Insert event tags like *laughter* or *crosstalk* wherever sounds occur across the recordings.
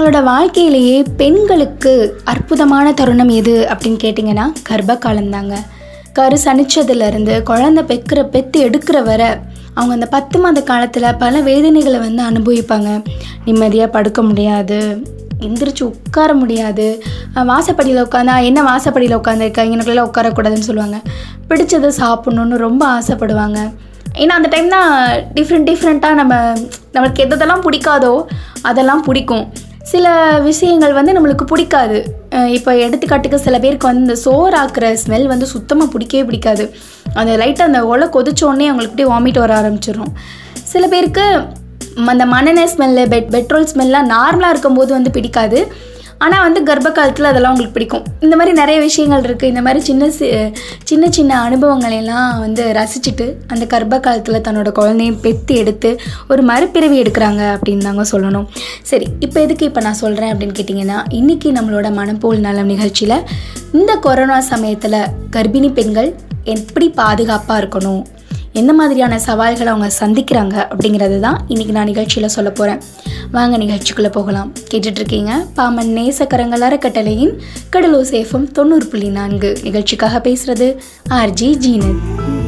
உங்களோட வாழ்க்கையிலேயே பெண்களுக்கு அற்புதமான தருணம் எது அப்படின்னு கேட்டிங்கன்னா கர்ப்ப காலம்தாங்க கரு சனிச்சதுலேருந்து குழந்தை பெக்கிற பெத்து எடுக்கிற வரை அவங்க அந்த பத்து மாத காலத்தில் பல வேதனைகளை வந்து அனுபவிப்பாங்க. நிம்மதியாக படுக்க முடியாது எந்திரிச்சு உட்கார முடியாது. வாசப்படியில் உட்காந்தா என்ன வாசப்படியில் உட்காந்துருக்கா? எனக்குள்ள உட்காரக்கூடாதுன்னு சொல்லுவாங்க. பிடிச்சதை சாப்பிட்ணுன்னு ரொம்ப ஆசைப்படுவாங்க. ஏன்னா அந்த டைம் தான் டிஃப்ரெண்ட் டிஃப்ரெண்ட்டாக நம்ம நம்மளுக்கு எதெல்லாம் பிடிக்காதோ அதெல்லாம் பிடிக்கும். சில விஷயங்கள் வந்து நம்மளுக்கு பிடிக்காது. இப்போ எடுத்துக்காட்டுக்கு சில பேருக்கு வந்து இந்த சோறாக்குற ஸ்மெல் வந்து சுத்தமாக பிடிக்கவே பிடிக்காது. அந்த லைட்டாக அந்த ஒலை கொதிச்சோடனே அவங்களுக்கு அப்படியே வாமிட் வர ஆரம்பிச்சிடும் சில பேருக்கு அந்த மண்ணெண்ணெய் ஸ்மெல்லு பெட் பெட்ரோல் ஸ்மெல்லாம் நார்மலாக இருக்கும்போது வந்து பிடிக்காது. ஆனால் வந்து கர்ப்ப காலத்தில் அதெல்லாம் உங்களுக்கு பிடிக்கும். இந்த மாதிரி நிறைய விஷயங்கள் இருக்குது இந்த மாதிரி சின்ன சி- சின்ன சின்ன அனுபவங்களை எல்லாம் வந்து ரசிச்சுட்டு அந்த கர்ப்ப காலத்தில் தன்னோட குழந்தையும் பெத்து எடுத்து ஒரு மறுபிறவி எடுக்கிறாங்க அப்படின்னு தாங்க சொல்லணும். சரி இப்போ எதுக்கு இப்போ நான் சொல்கிறேன் அப்படின்னு கேட்டிங்கன்னா இன்றைக்கி நம்மளோட மனப்போல் நலம் நிகழ்ச்சியில் இந்த கொரோனா சமயத்தில் கர்ப்பிணி பெண்கள் எப்படி பாதுகாப்பாக இருக்கணும்? என்ன மாதிரியான சவால்களை அவங்க சந்திக்கிறாங்க அப்படிங்கிறது தான் இன்றைக்கி நான் நிகழ்ச்சியில் சொல்ல போகிறேன் வாங்க நிகழ்ச்சிக்குள்ளே போகலாம். கேட்டுட்ருக்கீங்க? பாமன் நேசக்கரங்கள் அறக்கட்டளையின் கடலூர் சேஃபம் தொண்ணூறு புள்ளி நான்கு. நிகழ்ச்சிக்காக பேசுகிறது ஆர்ஜி ஜீனத்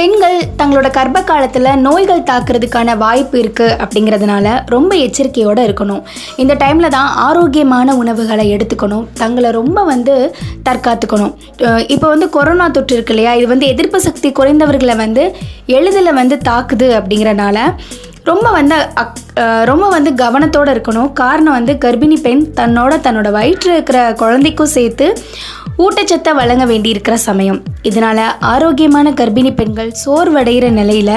பெண்கள் தங்களோட கர்ப்ப காலத்தில் நோய்கள் தாக்குறதுக்கான வாய்ப்பு இருக்குது அப்படிங்கிறதுனால ரொம்ப எச்சரிக்கையோடு இருக்கணும். இந்த டைமில் தான் ஆரோக்கியமான உணவுகளை எடுத்துக்கணும். தங்களை ரொம்ப வந்து தற்காத்துக்கணும். இப்போ வந்து கொரோனா தொற்று இருக்கு இல்லையா? இது வந்து எதிர்ப்பு சக்தி குறைந்தவர்களை வந்து எளிதில் வந்து தாக்குது அப்படிங்கிறனால ரொம்ப வந்து அக் ரொம்ப வந்து கவனத்தோடு இருக்கணும். காரணம் வந்து கர்ப்பிணி பெண் தன்னோட தன்னோட வயிற்றில் இருக்கிற குழந்தைக்கும் சேர்த்து ஊட்டச்சத்தை வழங்க வேண்டியிருக்கிற சமயம். இதனால் ஆரோக்கியமான கர்ப்பிணி பெண்கள் சோர்வடைகிற நிலையில்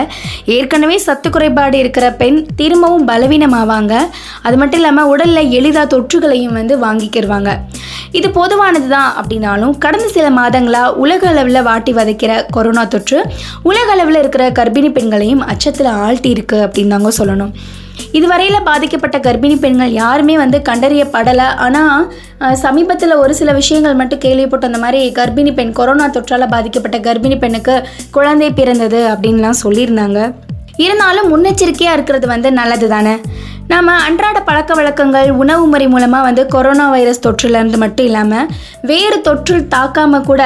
ஏற்கனவே சத்து குறைபாடு இருக்கிற பெண் திரும்பவும் பலவீனமாவாங்க. அது மட்டும் இல்லாமல் உடலில் எளிதாக தொற்றுகளையும் வந்து வாங்கிக்கிடுவாங்க இது பொதுவானது தான் அப்படின்னாலும் கடந்த சில மாதங்களாக உலக அளவில் வாட்டி வதைக்கிற கொரோனா தொற்று உலக அளவில் இருக்கிற கர்ப்பிணி பெண்களையும் அச்சத்தில் ஆழ்த்தி இருக்குது அப்படின்னு தாங்க சொல்லணும். இதுவரையில் பாதிக்கப்பட்ட கர்ப்பிணி பெண்கள் யாருமே வந்து கண்டறியப்படலை. ஆனால் சமீபத்தில் ஒரு சில விஷயங்கள் மட்டும் கேள்விப்பட்ட அந்த மாதிரி கர்ப்பிணி பெண் கொரோனா தொற்றால் பாதிக்கப்பட்ட கர்ப்பிணி பெண்ணுக்கு குழந்தை பிறந்தது அப்படின்லாம் சொல்லியிருந்தாங்க. இருந்தாலும் முன்னெச்சரிக்கையாக இருக்கிறது வந்து நல்லது தானே நாம் அன்றாட பழக்க வழக்கங்கள் உணவு முறை மூலமாக வந்து கொரோனா வைரஸ் தொற்றுலேருந்து மட்டும் இல்லாமல் வேறு தொற்று தாக்காமல் கூட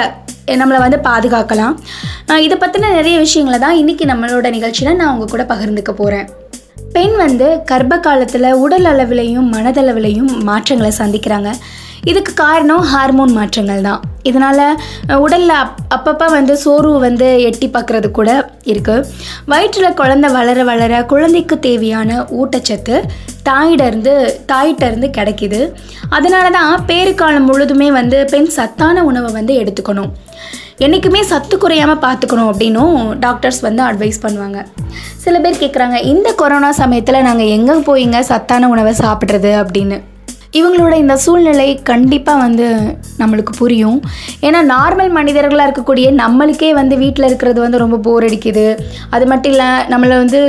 நம்மளை வந்து பாதுகாக்கலாம். இதை பற்றின நிறைய விஷயங்களை தான் இன்றைக்கி நம்மளோட நிகழ்ச்சியில் நான் உங்கள் கூட பகிர்ந்துக்க போகிறேன் பெண் வந்து கர்ப்ப காலத்தில் உடல் அளவிலையும் மனதளவிலையும் மாற்றங்களை சந்திக்கிறாங்க. இதுக்கு காரணம் ஹார்மோன் மாற்றங்கள் தான். இதனால் உடலில் அப் அப்பப்போ வந்து சோர்வு வந்து எட்டி பார்க்குறது கூட இருக்குது வயிற்றில் குழந்தை வளர வளர குழந்தைக்கு தேவையான ஊட்டச்சத்து தாயிடருந்து தாயிட்டருந்து கிடைக்கிது. அதனால தான் பேறுகாலம் முழுதுமே வந்து பெண் சத்தான உணவை வந்து எடுத்துக்கணும். என்றைக்குமே சத்து குறையாமல் பார்த்துக்கணும் அப்படின்னும் டாக்டர்ஸ் வந்து அட்வைஸ் பண்ணுவாங்க. சில பேர் கேட்குறாங்க இந்த கொரோனா சமயத்தில் நாங்கள் எங்கே போயிங்க சத்தான உணவை சாப்பிட்றது அப்படின்னு. இவங்களோட இந்த சூழ்நிலை கண்டிப்பாக வந்து நம்மளுக்கு புரியும். ஏன்னா நார்மல் மனிதர்களாக இருக்கக்கூடிய நம்மளுக்கே வந்து வீட்டில் இருக்கிறது வந்து ரொம்ப போர் அடிக்குது. அது மட்டும் இல்லை நம்மளை வந்து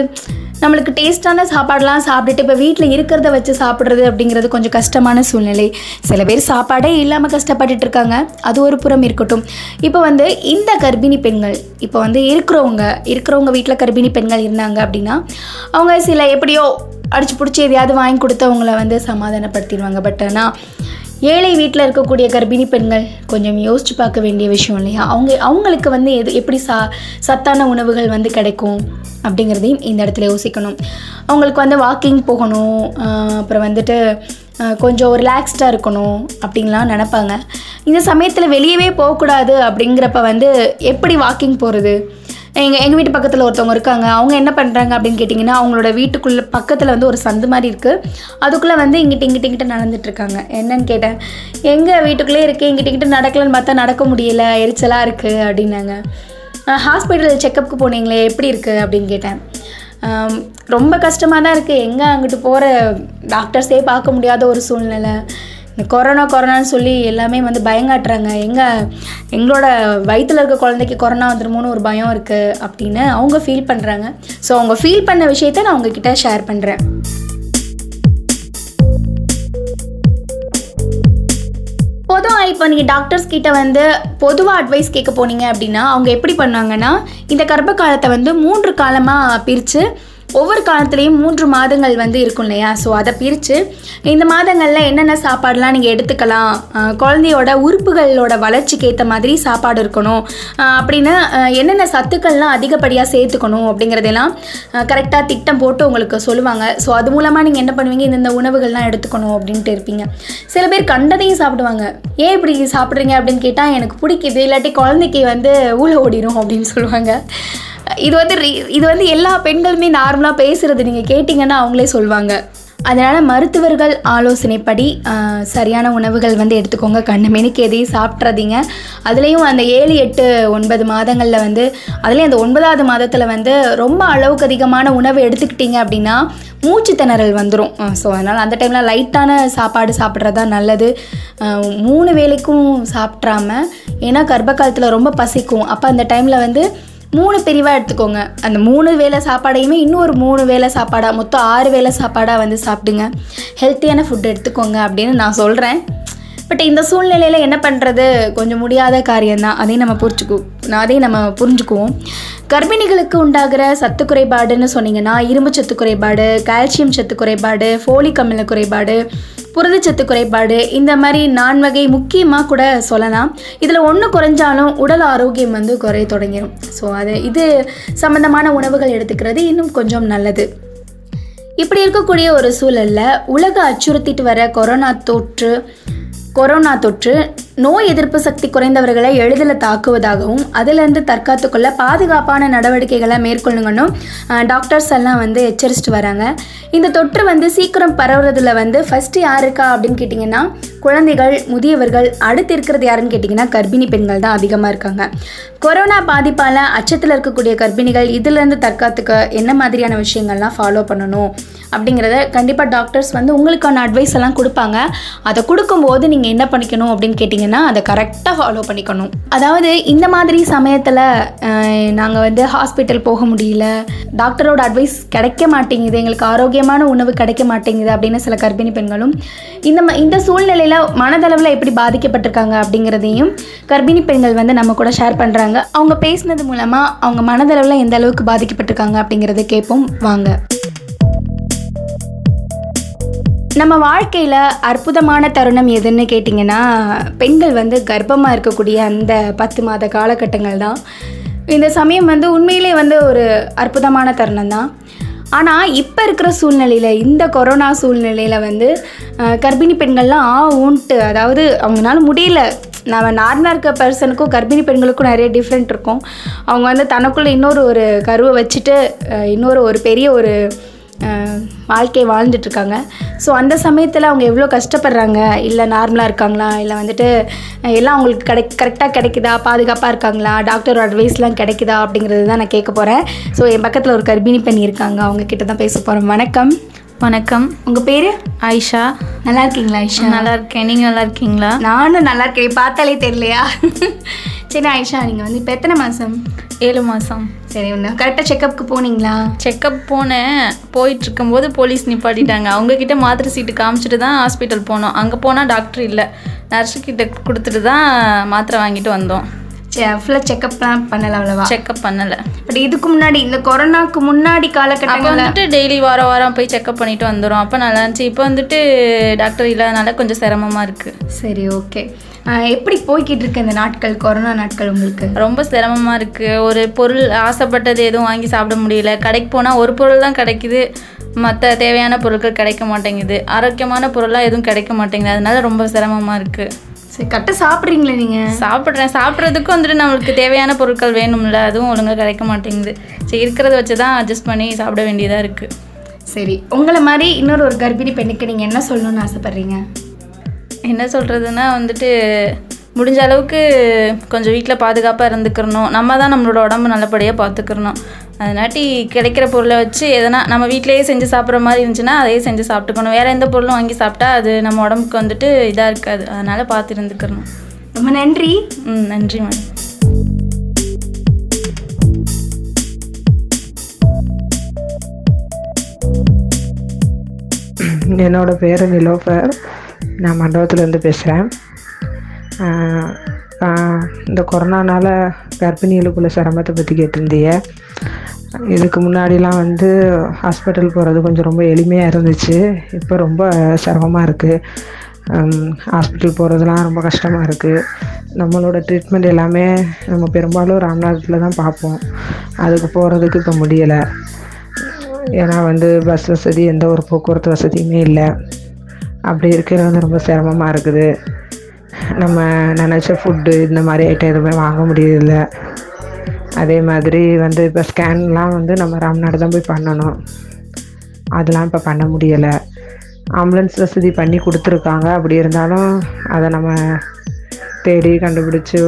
நம்மளுக்கு டேஸ்டான சாப்பாடெலாம் சாப்பிட்டுட்டு இப்போ வீட்டில் இருக்கிறத வச்சு சாப்பிட்றது அப்படிங்கிறது கொஞ்சம் கஷ்டமான சூழ்நிலை. சில பேர் சாப்பாடே இல்லாமல் கஷ்டப்பட்டுட்டு இருக்காங்க. அது ஒரு புறம் இருக்கட்டும். இப்போ வந்து இந்த கர்ப்பிணி பெண்கள் இப்போ வந்து இருக்கிறவங்க இருக்கிறவங்க வீட்டில் கர்ப்பிணி பெண்கள் இருந்தாங்க அப்படின்னா அவங்க சில எப்படியோ அடிச்சு பிடிச்சி எதையாவது வாங்கி கொடுத்து அவங்கள வந்து சமாதானப்படுத்திடுவாங்க. பட் ஆனால் ஏழை வீட்டில் இருக்கக்கூடிய கர்ப்பிணி பெண்கள் கொஞ்சம் யோசிச்சு பார்க்க வேண்டிய விஷயம் இல்லையா? அவங்க அவங்களுக்கு வந்து எது எப்படி சா சத்தான உணவுகள் வந்து கிடைக்கும் அப்படிங்கிறதையும் இந்த இடத்துல யோசிக்கணும். அவங்களுக்கு வந்து வாக்கிங் போகணும் அப்புறம் வந்துட்டு கொஞ்சம் ரிலாக்ஸ்டாக இருக்கணும் அப்படின்லாம் நினப்பாங்க. இந்த சமயத்தில் வெளியவே போகக்கூடாது அப்படிங்கிறப்ப வந்து எப்படி வாக்கிங் போகிறது எங்கள் எங்கள் வீட்டு பக்கத்தில் ஒருத்தவங்க இருக்காங்க. அவங்க என்ன பண்ணுறாங்க அப்படின்னு கேட்டிங்கன்னா அவங்களோட வீட்டுக்குள்ளே பக்கத்தில் வந்து ஒரு சந்து மாதிரி இருக்குது அதுக்குள்ளே வந்து இங்கிட்ட இங்கிட்ட இங்கிட்ட நடந்துட்டுருக்காங்க என்னன்னு கேட்டேன். எங்கள் வீட்டுக்குள்ளே இருக்குது இங்கிட்ட இங்கிட்ட நடக்கலன்னு பார்த்தா நடக்க முடியல எரிச்சலாக இருக்குது அப்படின்னாங்க. ஹாஸ்பிட்டல் செக்கப்புக்கு போனீங்களே எப்படி இருக்குது அப்படின்னு கேட்டேன். ரொம்ப கஷ்டமாக தான் இருக்குது எங்கே அங்கிட்டு போகிற டாக்டர்ஸே பார்க்க முடியாத ஒரு சூழ்நிலை. இந்த கொரோனா கொரோனான்னு சொல்லி எல்லாமே வந்து பயங்காட்டுறாங்க. எங்கே எங்களோட வயிற்றில் இருக்க குழந்தைக்கு கொரோனா வந்துருமோன்னு ஒரு பயம் இருக்குது அப்படின்னு அவங்க ஃபீல் பண்ணுறாங்க ஸோ அவங்க ஃபீல் பண்ண விஷயத்த நான் உங்ககிட்ட ஷேர் பண்ணுறேன் பொதுவாக இப்போ நீங்கள் டாக்டர்ஸ் கிட்ட வந்து பொதுவாக அட்வைஸ் கேட்க போனீங்க அப்படின்னா அவங்க எப்படி பண்ணாங்கன்னா இந்த கர்ப்ப காலத்தை வந்து மூன்று காலமாக பிரித்து ஒவ்வொரு காலத்துலேயும் மூன்று மாதங்கள் வந்து இருக்கும் இல்லையா? ஸோ அதை பிரித்து இந்த மாதங்களில் என்னென்ன சாப்பாடெலாம் நீங்கள் எடுத்துக்கலாம்? குழந்தையோட உறுப்புகளோட வளர்ச்சிக்கு ஏற்ற மாதிரி சாப்பாடு இருக்கணும். அப்படின்னு என்னென்ன சத்துக்கள்லாம் அதிகப்படியாக சேர்த்துக்கணும் அப்படிங்கிறதெல்லாம் கரெக்டாக திட்டம் போட்டு உங்களுக்கு சொல்லுவாங்க. ஸோ அது மூலமாக நீங்கள் என்ன பண்ணுவீங்க? இந்தந்த உணவுகள்லாம் எடுத்துக்கணும் அப்படின்ட்டு இருப்பீங்க. சில பேர் கண்டதையும் சாப்பிடுவாங்க. ஏன் இப்படி சாப்பிட்றீங்க? அப்படின்னு கேட்டால் எனக்கு பிடிக்குது. இல்லாட்டி குழந்தைக்கு வந்து ஊழ ஓடிடும் அப்படின்னு சொல்லுவாங்க. இது வந்து இது வந்து எல்லா பெண்களுமே நார்மலாக பேசுகிறது நீங்கள் கேட்டிங்கன்னா அவங்களே சொல்லுவாங்க அதனால் மருத்துவர்கள் ஆலோசனைப்படி சரியான உணவுகள் வந்து எடுத்துக்கோங்க. கண்ணு மெனுக்கு எதையும் சாப்பிட்றதீங்க. அதுலேயும் அந்த ஏழு எட்டு ஒன்பது மாதங்களில் வந்து அதுலேயும் அந்த ஒன்பதாவது மாதத்தில் வந்து ரொம்ப அளவுக்கு அதிகமான உணவு எடுத்துக்கிட்டிங்க அப்படின்னா மூச்சு திணறல் வந்துடும் ஸோ அதனால் அந்த டைமில் லைட்டான சாப்பாடு சாப்பிட்றது தான் நல்லது மூணு வேளைக்கும் சாப்பிட்றாம ஏன்னா கர்ப்ப காலத்தில் ரொம்ப பசிக்கும். அப்போ அந்த டைமில் வந்து மூணு பிரிவாக எடுத்துக்கோங்க. அந்த மூணு வேளை சாப்பாடையுமே இன்னொரு மூணு வேளை சாப்பாடாக மொத்தம் ஆறு வேலை சாப்பாடாக வந்து சாப்பிடுங்க. ஹெல்த்தியான ஃபுட் எடுத்துக்கோங்க அப்படின்னு நான் சொல்கிறேன் பட் இந்த சூழ்நிலையில் என்ன பண்ணுறது கொஞ்சம் முடியாத காரியம்தான். அதையும் நம்ம புரிஞ்சுக்கு அதையும் நம்ம புரிஞ்சுக்குவோம். கர்ப்பிணிகளுக்கு உண்டாகிற சத்து குறைபாடுன்னு சொன்னீங்கன்னா இரும்பு சத்து குறைபாடு கால்சியம் சத்து குறைபாடு ஃபோலிக் அமில குறைபாடு புரதச்சத்து குறைபாடு இந்த மாதிரி நான்வகை முக்கியமாக கூட சொல்லலாம். இதில் ஒன்று குறைஞ்சாலும் உடல் ஆரோக்கியம் வந்து குறைய தொடங்கிடும் ஸோ அது இது சம்மந்தமான உணவுகள் எடுத்துக்கிறது இன்னும் கொஞ்சம் நல்லது. இப்படி இருக்கக்கூடிய ஒரு சூழல்ல உலக அச்சுறுத்திட்டு வர கொரோனா தொற்று கொரோனா தொற்று நோய் எதிர்ப்பு சக்தி குறைந்தவர்களை எளிதில் தாக்குவதாகவும் அதிலிருந்து தற்காத்துக்கொள்ள பாதுகாப்பான நடவடிக்கைகளை மேற்கொள்ளுங்கன்னு டாக்டர்ஸ் எல்லாம் வந்து எச்சரிச்சிட்டு வராங்க. இந்த தொற்று வந்து சீக்கிரம் பரவுறதுல வந்து ஃபஸ்ட்டு யார் இருக்கா அப்படின்னு கேட்டிங்கன்னா குழந்தைகள் முதியவர்கள் அடுத்து இருக்கிறது யாருன்னு கேட்டிங்கன்னா கர்ப்பிணி பெண்கள் தான் அதிகமாக இருக்காங்க. கொரோனா பாதிப்பால் அச்சத்தில் இருக்கக்கூடிய கர்ப்பிணிகள் இதிலேருந்து தற்காத்துக்க என்ன மாதிரியான விஷயங்கள்லாம் ஃபாலோ பண்ணணும் அப்படிங்கிறத கண்டிப்பாக டாக்டர்ஸ் வந்து உங்களுக்கான அட்வைஸ் எல்லாம் கொடுப்பாங்க. அதை கொடுக்கும்போது நீங்கள் என்ன பண்ணிக்கணும் அப்படின்னு கேட்டிங்கன்னா அதை கரெக்டாக ஃபாலோ பண்ணிக்கணும். அதாவது இந்த மாதிரி சமயத்தில் நாங்கள் வந்து ஹாஸ்பிட்டல் போக முடியல. டாக்டரோட அட்வைஸ் கிடைக்க மாட்டேங்குது. எங்களுக்கு ஆரோக்கியமான உணவு கிடைக்க மாட்டேங்குது அப்படின்னு சில கர்ப்பிணி பெண்களும் இந்த ம- இந்த சூழ்நிலையில் மனதளவில் எப்படி பாதிக்கப்பட்டிருக்காங்க அப்படிங்கிறதையும் கர்ப்பிணி பெண்கள் வந்து நம்ம கூட ஷேர் பண்ணுறாங்க அவங்க பேசினது மூலமாக அவங்க மனதளவில் எந்த அளவுக்கு பாதிக்கப்பட்டிருக்காங்க அப்படிங்கிறத கேட்போம். வாங்க. நம்ம வாழ்க்கையில் அற்புதமான தருணம் எதுன்னு கேட்டிங்கன்னா பெண்கள் வந்து கர்ப்பமாக இருக்கக்கூடிய அந்த பத்து மாத காலகட்டங்கள் தான். இந்த சமயம் வந்து உண்மையிலே வந்து ஒரு அற்புதமான தருணம் தான். ஆனால் இப்போ இருக்கிற சூழ்நிலையில் இந்த கொரோனா சூழ்நிலையில் வந்து கர்ப்பிணி பெண்கள்லாம் ஆ ஊன்ட்டு அதாவது அவங்களால முடியல. நம்ம நார்மலாக இருக்க பர்சனுக்கும் கர்ப்பிணி பெண்களுக்கும் நிறைய டிஃப்ரெண்ட் இருக்கும். அவங்க வந்து தனக்குள்ளே இன்னொரு ஒரு கருவை வச்சுட்டு இன்னொரு ஒரு பெரிய ஒரு அஹ், வாழ்க்கையை வாழ்ந்துட்டுருக்காங்க. ஸோ அந்த சமயத்தில் அவங்க எவ்வளோ கஷ்டப்படுறாங்க? இல்லை நார்மலாக இருக்காங்களா? இல்லை வந்துட்டு எல்லாம் அவங்களுக்கு கிடை கரெக்டாக கிடைக்குதா? பாதுகாப்பாக இருக்காங்களா? டாக்டர் அட்வைஸ்லாம் கிடைக்குதா? அப்படிங்கிறது தான் நான் கேட்க போகிறேன் ஸோ என் பக்கத்தில் ஒரு கர்ப்பிணி பெண் இருக்காங்க. அவங்க கிட்ட தான் பேச போகிறோம் வணக்கம். வணக்கம். உங்கள் பேர்? ஆயிஷா. நல்லா இருக்கீங்களா ஐஷா நல்லா இருக்கேன். நீங்கள் நல்லா இருக்கீங்களா? நானும் நல்லா இருக்கேன். பார்த்தாலே தெரியலையா? சரி ஆயிஷா நீங்கள் வந்து இப்போ எத்தனை மாதம் ஏழு மாதம் சரி ஒன்று கரெக்டாக செக்கப்புக்கு போனீங்களா? செக்கப் போனேன். போயிட்டு இருக்கும்போது போலீஸ் நிப்பாட்டிட்டாங்க. அவங்கக்கிட்ட மாத்திரை சீட்டு காமிச்சிட்டு தான் ஹாஸ்பிட்டல் போனோம். அங்கே போனால் டாக்டர் இல்லை. நர்ஸுக்கிட்ட கொடுத்துட்டு தான் மாத்திரை வாங்கிட்டு வந்தோம். ஃபுல்லாக செக்கப்லாம் பண்ணல அவ்வளவா? செக்கப் பண்ணலை. பட் இதுக்கு முன்னாடி இந்த கொரோனாக்கு முன்னாடி காலகட்டங்களில் வந்துட்டு டெய்லி வாரம் வாரம் போய் செக்கப் பண்ணிட்டு வந்துடும் அப்போ நல்லா இருந்துச்சு. இப்போ வந்துட்டு டாக்டர் இல்லாதனால கொஞ்சம் சிரமமாக இருக்குது சரி ஓகே எப்படி போய்கிட்டு இருக்கு இந்த நாட்கள் கொரோனா நாட்கள் உங்களுக்கு? ரொம்ப சிரமமாக இருக்குது ஒரு பொருள் ஆசைப்பட்டது எதுவும் வாங்கி சாப்பிட முடியல. கடைக்கு போனால் ஒரு பொருள் தான் கிடைக்குது. மற்ற தேவையான பொருட்கள் கிடைக்க மாட்டேங்குது. ஆரோக்கியமான பொருளாக எதுவும் கிடைக்க மாட்டேங்குது. அதனால ரொம்ப சிரமமாக இருக்குது சரி கரெக்டாக சாப்பிட்றீங்களே நீங்கள் சாப்பிட்றேன். சாப்பிட்றதுக்கும் வந்துட்டு நம்மளுக்கு தேவையான பொருட்கள் வேணும்ல. அதுவும் ஒழுங்காக கிடைக்க மாட்டேங்குது. சரி இருக்கிறத வச்சு தான் அட்ஜஸ்ட் பண்ணி சாப்பிட வேண்டியதாக இருக்குது சரி உங்களை மாதிரி இன்னொரு ஒரு கர்ப்பிணி பெண்ணுக்கு நீங்கள் என்ன சொல்லணும்னு ஆசைப்பட்றீங்க? என்ன சொல்கிறதுனா வந்துட்டு முடிஞ்ச அளவுக்கு கொஞ்சம் வீட்டில் பாதுகாப்பாக இருந்துக்கிறணும். நம்ம தான் நம்மளோட உடம்பு நல்லபடியாக பார்த்துக்கிறணும் அதனாட்டி கிடைக்கிற பொருளை வச்சு எதனா நம்ம வீட்டிலேயே செஞ்சு சாப்பிட்ற மாதிரி இருந்துச்சுன்னா அதையே செஞ்சு சாப்பிட்டுக்கணும். வேறு எந்த பொருளும் வாங்கி சாப்பிட்டா அது நம்ம உடம்புக்கு வந்துட்டு இதாக இருக்காது. அதனால் பார்த்து இருந்துக்கிறணும். ரொம்ப நன்றி. ம் நன்றி மேடம் என்னோட பேர் நிலோஃபர். நான் மண்டபத்துலேருந்து பேசுகிறேன் இந்த கொரோனானால் கர்ப்பிணிகளுக்குள்ள சிரமத்தை பற்றி கேட்டிருந்தீங்க. இதுக்கு முன்னாடிலாம் வந்து ஹாஸ்பிட்டல் போகிறது கொஞ்சம் ரொம்ப எளிமையாக இருந்துச்சு. இப்போ ரொம்ப சிரமமாக இருக்குது ஹாஸ்பிட்டல் போகிறதுலாம் ரொம்ப கஷ்டமாக இருக்குது நம்மளோட ட்ரீட்மெண்ட் எல்லாமே நம்ம பெரும்பாலும் ராம்நாதத்தில் தான் பார்ப்போம். அதுக்கு போகிறதுக்கு இப்போ முடியலை. ஏன்னா வந்து பஸ் வசதி எந்த ஒரு போக்குவரத்து வசதியுமே இல்லை. அப்படி இருக்கிறது வந்து ரொம்ப சிரமமாக இருக்குது. நம்ம நினச்ச ஃபுட்டு இந்த மாதிரி ஐட்டம் எதுவுமே வாங்க முடியல அதே மாதிரி வந்து இப்போ ஸ்கேன்லாம் வந்து நம்ம ராம்நாடு தான் போய் பண்ணணும். அதெல்லாம் இப்போ பண்ண முடியலை. ஆம்புலன்ஸ் வசதி பண்ணி கொடுத்துருக்காங்க. அப்படி இருந்தாலும் அதை நம்ம தேடி கண்டுபிடிச்சி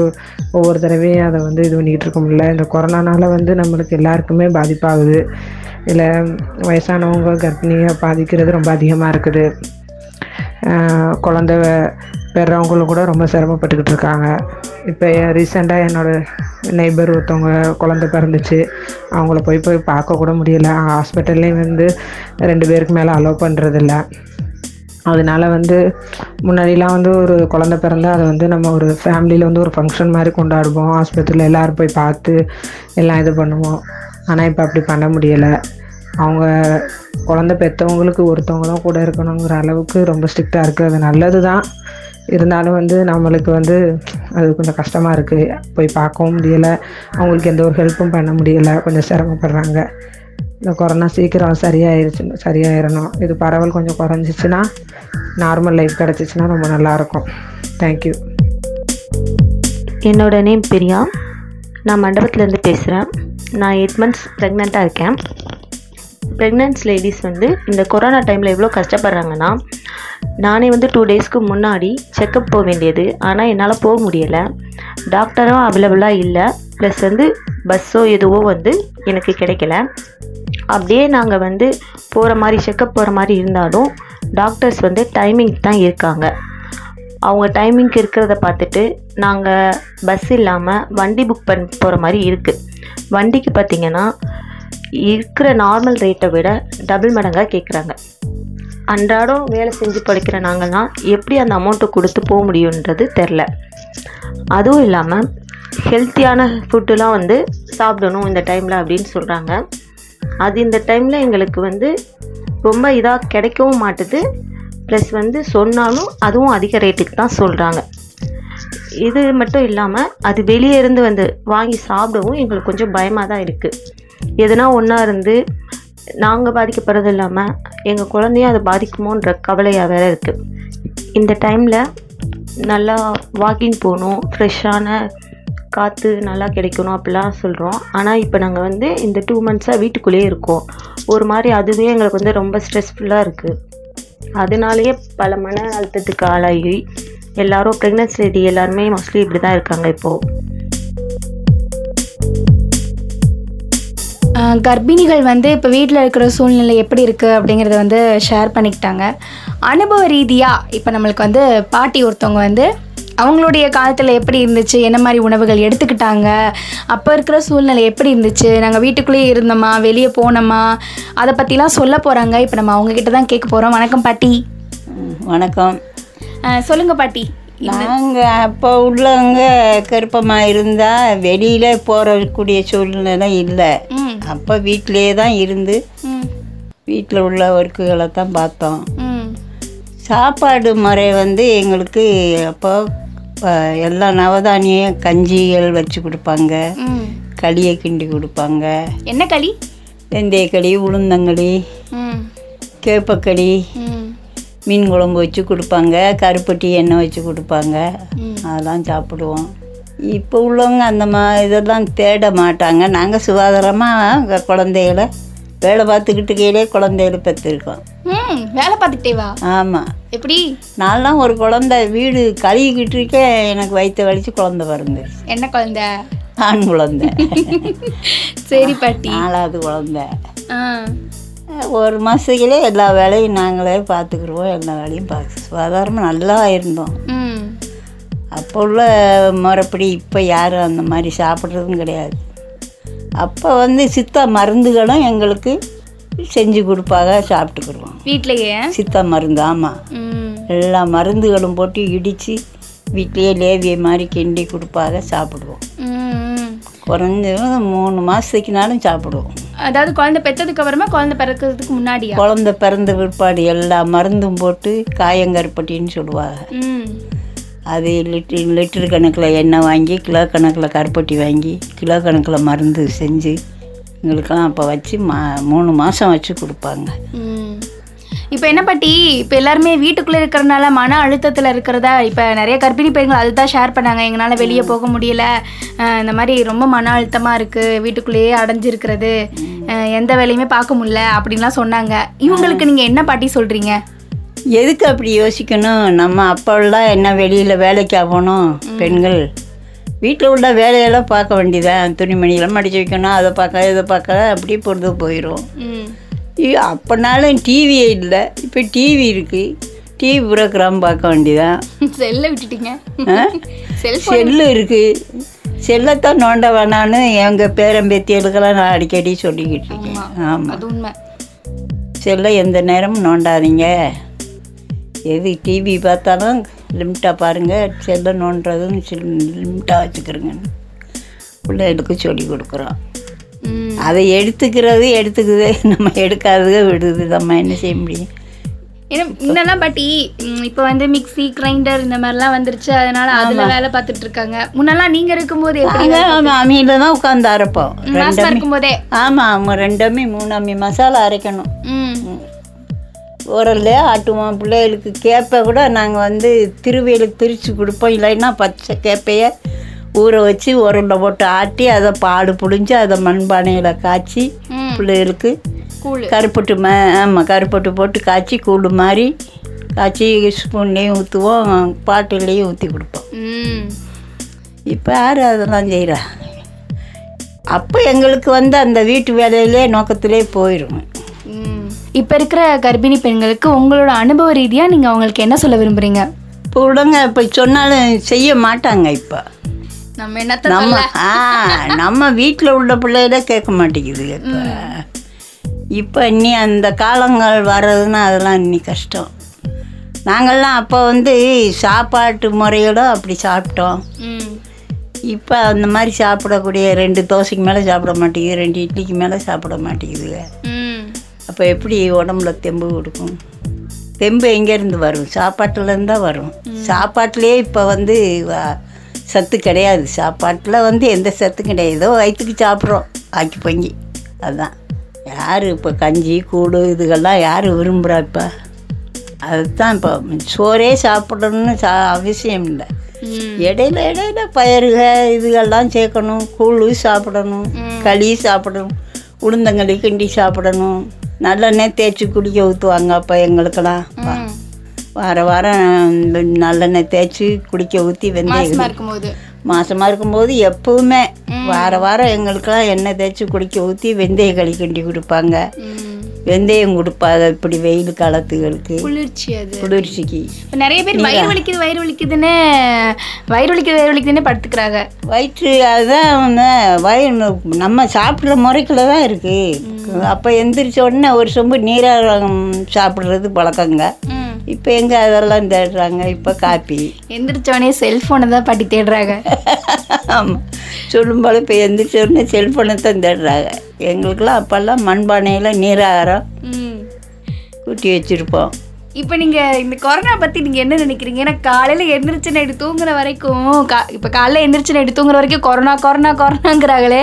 ஒவ்வொரு தடவையும் அதை வந்து இது பண்ணிக்கிட்டு இருக்க முடியல. இந்த கொரோனானால வந்து நம்மளுக்கு எல்லாருக்குமே பாதிப்பாகுது. இல்லை வயசானவங்க கர்ப்பிணியை பாதிக்கிறது ரொம்ப அதிகமாக இருக்குது. குழந்த பெறவங்களும் கூட ரொம்ப சிரமப்பட்டுக்கிட்டு இருக்காங்க. இப்போ ரீசெண்டாக என்னோடய நெய்பர் ஒருத்தவங்க குழந்த பிறந்துச்சு. அவங்கள போய் போய் பார்க்க கூட முடியல. ஹாஸ்பிட்டல்லையும் வந்து ரெண்டு பேருக்கு மேலே அலோவ் பண்ணுறதில்ல அதனால் வந்து முன்னாடிலாம் வந்து ஒரு குழந்த பிறந்தா அதை வந்து நம்ம ஒரு ஃபேமிலியில் வந்து ஒரு ஃபங்க்ஷன் மாதிரி கொண்டாடுவோம். ஆஸ்பத்திரியில் எல்லோரும் போய் பார்த்து எல்லாம் இது பண்ணுவோம். ஆனால் இப்போ அப்படி பண்ண முடியலை. அவங்க குழந்த பெற்றவங்களுக்கு ஒருத்தவங்க தான் கூட இருக்கணுங்கிற அளவுக்கு ரொம்ப ஸ்ட்ரிக்டாக இருக்குது அது நல்லது தான் இருந்தாலும் வந்து நம்மளுக்கு வந்து அது கொஞ்சம் கஷ்டமாக இருக்குது போய் பார்க்கவும் முடியலை. அவங்களுக்கு எந்த ஒரு ஹெல்ப்பும் பண்ண முடியலை. கொஞ்சம் சிரமப்படுறாங்க. இந்த கொரோனா சீக்கிரம் சரியாயிருச்சு சரியாயிடணும் இது பரவல் கொஞ்சம் குறைஞ்சிச்சின்னா நார்மல் லைஃப் கிடச்சிச்சின்னா ரொம்ப நல்லாயிருக்கும் தேங்க்யூ என்னோட நேம் பிரியா. நான் மண்டபத்துலேருந்து பேசுகிறேன். நான் எயிட் மந்த்ஸ் ப்ரெக்னெண்ட்டாக இருக்கேன். ப்ரெக்னென்ட் லேடிஸ் வந்து இந்த கொரோனா டைமில் எவ்வளோ கஷ்டப்படுறாங்கன்னா நானே வந்து டூ டேஸ்க்கு முன்னாடி செக்கப் போக வேண்டியது. ஆனால் என்னால் போக முடியலை. டாக்டரும் அவைலபிளாக இல்லை. ப்ளஸ் வந்து பஸ்ஸோ எதுவோ வந்து எனக்கு கிடைக்கல. அப்படியே நாங்கள் வந்து போகிற மாதிரி செக்கப் போகிற மாதிரி இருந்தாலும் டாக்டர்ஸ் வந்து டைமிங் தான் இருக்காங்க. அவங்க டைமிங்க்கு இருக்கிறத பார்த்துட்டு நாங்கள் பஸ் இல்லாமல் வண்டி புக் பண்ணி போகிற மாதிரி இருக்குது வண்டிக்கு பார்த்தீங்கன்னா இருக்கிற நார்மல் ரேட்டை விட டபுள் மடங்காக கேட்குறாங்க அன்றாடம் வேலை செஞ்சு படிக்கிற நாங்கள்லாம் எப்படி அந்த அமௌண்ட்டை கொடுத்து போக முடியுன்றது தெரில. அதுவும் இல்லாமல் ஹெல்த்தியான ஃபுட்டுலாம் வந்து சாப்பிடணும் இந்த டைமில் அப்படின்னு சொல்கிறாங்க அது இந்த டைமில் எங்களுக்கு வந்து ரொம்ப இதாக கிடைக்கவும் மாட்டுது. ப்ளஸ் வந்து சொன்னாலும் அதுவும் அதிக ரேட்டுக்கு தான் சொல்கிறாங்க இது மட்டும் இல்லாமல் அது வெளியே இருந்து வந்து வாங்கி சாப்பிடவும் எங்களுக்கு கொஞ்சம் பயமாக தான் இருக்குது எதுனா ஒன்றா இருந்து நாங்கள் பாதிக்கப்படுறது இல்லாமல் எங்கள் குழந்தையும் அதை பாதிக்குமோன்ற கவலையாக வேறு இருக்குது இந்த டைமில் நல்லா வாக்கிங் போகணும் ஃப்ரெஷ்ஷான காற்று நல்லா கிடைக்கணும் அப்படிலாம் சொல்கிறோம் ஆனால் இப்போ நாங்கள் வந்து இந்த டூ மந்த்ஸாக வீட்டுக்குள்ளேயே இருக்கோம். ஒரு மாதிரி அதுவே எங்களுக்கு வந்து ரொம்ப ஸ்ட்ரெஸ்ஃபுல்லாக இருக்குது அதனாலேயே பல மன அழுத்தத்துக்கு ஆளாகி எல்லோரும் ப்ரெக்னன்சி லேடி எல்லாருமே மோஸ்ட்லி இப்படி தான் இருக்காங்க இப்போது கர்ப்பிணிகள் வந்து இப்போ வீட்டில் இருக்கிற சூழ்நிலை எப்படி இருக்குது அப்படிங்கிறத வந்து ஷேர் பண்ணிக்கிட்டாங்க. அனுபவ ரீதியாக இப்போ நம்மளுக்கு வந்து பாட்டி ஒருத்தவங்க வந்து அவங்களுடைய காலத்தில் எப்படி இருந்துச்சு என்ன மாதிரி உணவுகள் எடுத்துக்கிட்டாங்க அப்போ இருக்கிற சூழ்நிலை எப்படி இருந்துச்சு நாங்கள் வீட்டுக்குள்ளேயே இருந்தோமா வெளியே போனோமா அதை பற்றிலாம் சொல்ல போகிறாங்க இப்போ நம்ம அவங்க கிட்ட தான் கேட்க போகிறோம் வணக்கம் பாட்டி. வணக்கம். அஹ், சொல்லுங்க பாட்டி. நாங்கள் அப்போ உள்ளவங்க கருப்பமாக இருந்தால் வெளியில் போகக்கூடிய சூழ்நிலை இல்லை. அப்போ வீட்டிலேயே தான் இருந்து வீட்டில் உள்ள ஒர்க்குகளை தான் பார்த்தோம். சாப்பாடு முறை வந்து எங்களுக்கு அப்போ எல்லா நவதானியம் கஞ்சிகள் வச்சு கொடுப்பாங்க. களியை கிண்டி கொடுப்பாங்க. என்ன களி? வெந்தயக்களி உளுந்தங்களி கேப்பக்களி மீன் குழம்பு வச்சு கொடுப்பாங்க கருப்பட்டி எண்ணெய் வச்சு கொடுப்பாங்க. அதெல்லாம் சாப்பிடுவோம். இப்போ உள்ளவங்க அந்த மா இதெல்லாம் தேட மாட்டாங்க. நாங்கள் சுகாதாரமாக குழந்தைகளை வேலை பார்த்துக்கிட்டு கையிலே குழந்தைகளை பெற்றிருக்கோம். ம் வேலை பார்த்துக்கிட்டே வா. ஆமாம் எப்படி? நான்லாம் ஒரு குழந்தை வீடு கழுவிக்கிட்டு இருக்கேன் எனக்கு வயிற்று வலிச்சு குழந்தை பிறந்துருச்சு. என்ன குழந்தை? ஆண் குழந்தை. *laughs* சரி பாட்டி. நாலாவது குழந்தை. ஆ. ஒரு மாதத்துக்குள்ளே எல்லா வேலையும் நாங்களே பார்த்துக்குருவோம் எல்லா வேலையும் பார்த்து சுகாதாரமாக நல்லா இருந்தோம். அப்போ உள்ள முறைப்படி இப்போ யாரும் அந்த மாதிரி சாப்பிட்றதும் கிடையாது. அப்போ வந்து சித்தா மருந்துகளும் எங்களுக்கு செஞ்சு கொடுப்பாங்க சாப்பிட்டுக்குருவோம். வீட்லயே? சித்தா மருந்து ஆமாம் எல்லா மருந்துகளும் போட்டு இடித்து வீட்லேயே லேவிய மாதிரி கிண்டி கொடுப்பாங்க சாப்பிடுவோம். குறைஞ்சது மூணு மாதத்துக்குனாலும் சாப்பிடுவோம். அதாவது குழந்தை பெற்றதுக்கு அப்புறமா குழந்தை பிறக்கிறதுக்கு முன்னாடியா? குழந்த பிறந்த பிற்பாடு எல்லா மருந்தும் போட்டு காயங்கருப்பட்டின்னு சொல்லுவாங்க. அது லிட்டர் லிட்டர் கணக்கில் எண்ணெய் வாங்கி கிலோ கணக்கில் கருப்பட்டி வாங்கி கிலோ கணக்கில் மருந்து செஞ்சு எங்களுக்கெல்லாம் அப்போ வச்சு மா மூணு மாதம் வச்சு கொடுப்பாங்க. இப்போ என்ன பாட்டி? இப்போ எல்லாருமே வீட்டுக்குள்ளே இருக்கிறனால மன அழுத்தத்தில் இருக்கிறதா? இப்போ நிறைய கர்ப்பிணி பெண்கள் அதுதான் ஷேர் பண்ணாங்க. எங்களால் வெளியே போக முடியல. இந்த மாதிரி ரொம்ப மன அழுத்தமாக இருக்குது வீட்டுக்குள்ளேயே அடைஞ்சிருக்கிறது. எந்த வேலையுமே பார்க்க முடியல அப்படின்லாம் சொன்னாங்க. இவங்களுக்கு நீங்கள் என்ன பாட்டி சொல்கிறீங்க எதுக்கு அப்படி யோசிக்கணும்? நம்ம அப்போல்லாம் என்ன வெளியில் வேலைக்கா போனோம் பெண்கள். வீட்டில் உள்ள வேலையெல்லாம் பார்க்க வேண்டியதான் துணிமணியெல்லாம் மடிச்சு வைக்கணும். அதை பார்க்க இதை பார்க்க அப்படியே பொழுது போயிடும் அப்போனாலும் டிவியே இல்லை. இப்போ டிவி இருக்குது டிவி ப்ரோக்ராம் பார்க்க வேண்டியதான். செல்லை விட்டுட்டீங்க. செல் செல்லு இருக்குது செல்லைத்தான் நோண்ட வேணான்னு எங்கள் பேரம்பேத்தியலுக்கெல்லாம் நான் அடிக்கடி சொல்லிக்கிட்டு இருக்கேன். ஆமாம் உண்மை. செல்லை எந்த நேரமும் நோண்டாதீங்க. எது டிவி பார்த்தாலும் லிமிட்டாக பாருங்கள் செல்லை நோண்டுறதும் லிமிட்டாக வச்சுக்கிறோங்கன்னு பிள்ளைகளுக்கு சொல்லி கொடுக்குறோம். அதை எடுத்துக்கிறது எடுத்துக்குது. *laughs* நம்ம எடுக்காதது விடுது. நம்ம என்ன செய்ய முடியும்? ஏன்னா முன்னெல்லாம் பாட்டி இப்போ வந்து மிக்ஸி கிரைண்டர் இந்த மாதிரிலாம் வந்துருச்சு. அதனால அதுல வேலை பார்த்துட்டு இருக்காங்க. முன்னெல்லாம் நீங்க இருக்கும்போது எப்படி நாங்கள் அம்மியில் தான் உட்காந்து அரைப்போம். இருக்கும்போதே. ஆமாம் அவங்க ரெண்டு அம்மி மூணு அம்மி மசாலா அரைக்கணும். உரல்ல ஆட்டுவோம். பிள்ளைகளுக்கு கேப்பை கூட நாங்கள் வந்து திருவியலுக்கு பிரித்து கொடுப்போம். இல்லைன்னா பச்சை கேப்பையை ஊற வச்சு உரலில் போட்டு ஆட்டி அதை பாடு புழிஞ்சு அதை மண்பானையில் காய்ச்சி. பிள்ளைகளுக்கு கருப்பட்டு ம ஆமாம் கருப்பட்டு போட்டு காய்ச்சி கூழ் மாதிரி காய்ச்சி ஸ்பூன்லேயும் ஊற்றுவோம் பாட்டிலையும் ஊற்றி கொடுப்போம். இப்போ யார் அதெல்லாம் செய்கிறா அப்போ எங்களுக்கு வந்து அந்த வீட்டு வேலையிலே நோக்கத்திலே போயிடும். இப்ப இருக்கிற கர்ப்பிணி பெண்களுக்கு உங்களோட அனுபவ ரீதியா நீங்க அவங்களுக்கு என்ன சொல்ல விரும்புறீங்க? இப்போ விடுங்க இப்போ சொன்னாலும் செய்ய மாட்டாங்க இப்போ. நம்ம ஆ நம்ம வீட்டில் உள்ள பிள்ளைகள கேட்க மாட்டேங்குது இப்போ. இப்போ இன்னி அந்த காலங்கள் வர்றதுன்னா அதெல்லாம் இன்னி கஷ்டம். நாங்கள்லாம் அப்போ வந்து சாப்பாட்டு முறையோட அப்படி சாப்பிட்டோம். இப்போ அந்த மாதிரி சாப்பிடக்கூடிய ரெண்டு தோசைக்கு மேலே சாப்பிட மாட்டேங்குது ரெண்டு இட்லிக்கு மேலே சாப்பிட மாட்டேங்குதுங்க. அப்போ எப்படி உடம்புல தெம்பு கொடுக்கும்? தெம்பு எங்கேருந்து வரும்? சாப்பாட்டுலேருந்து தான் வரும் சாப்பாட்டிலே இப்போ வந்து சத்து கிடையாது. சாப்பாட்டில் வந்து எந்த சத்தும் கிடையாது. ஏதோ வயிற்றுக்கு சாப்பிட்றோம். ஆக்கி பொங்கி. அதுதான் யார் இப்போ கஞ்சி கூடு இதுகெல்லாம் யார் விரும்புகிறா இப்போ? அதுதான் இப்போ சோறே சாப்பிடணும்னு சா அவசியம் இல்லை. இடையில இடையில பயிருக இதுகெல்லாம் சேர்க்கணும். கூழ் சாப்பிடணும். களி சாப்பிடணும். உளுந்தங்களி கிண்டி சாப்பிடணும். நல்லெண்ணெய் தேய்ச்சி குடிக்க ஊற்றுவாங்க அப்போ எங்களுக்கெல்லாம். வார வாரம் நல்லெண்ணெய் தேய்ச்சி குடிக்க ஊற்றி வெந்தயம் இருக்கும்போது. மாசமாக இருக்கும்போது எப்பவுமே வார வாரம் எங்களுக்கெல்லாம் எண்ணெய் தேய்ச்சி குடிக்க ஊற்றி வெந்தய களி கிண்டி கொடுப்பாங்க. வெந்தயம் கொடுப்பாங்க இப்படி வெயில் காலத்துகளுக்கு. குளிர்ச்சி அது. குளிர்ச்சிக்கு. நிறைய பேர் வயிறு வலிக்குது வயிறு வலிக்குதுன்னு வயிறு வலிக்குது வயிறு வலிக்குதுன்னு படுத்துக்கிறாங்க. வயிற்று அதுதான் வயிறு நம்ம சாப்பிட்ற முறைக்குள்ள தான் இருக்குது அப்போ எந்திரிச்ச உடனே ஒரு சொம்பு நீராகம் சாப்பிட்றது பழக்கங்க. இப்போ எங்கே அதெல்லாம் தேடுறாங்க? இப்போ காப்பி. எந்திரிச்சோடனே செல்ஃபோனை தான் பாட்டி தேடுறாங்க. *laughs* ஆமாம் சொல்லும்போது இப்போ எந்திரிச்ச உடனே செல்ஃபோனை தான் தேடுறாங்க. எங்களுக்கெல்லாம் அப்போல்லாம் மண்பானையில் நீராகாரம் கூட்டி வச்சுருப்போம். இப்போ நீங்கள் இந்த கொரோனா பற்றி நீங்கள் என்ன நினைக்கிறீங்க? ஏன்னா காலையில் எந்திரிச்சு நைட்டு தூங்குற வரைக்கும் கா இப்போ காலையில் எந்திரிச்சு நைட்டு தூங்குற வரைக்கும் கொரோனா கொரோனா கொரோனாங்கிறாங்களே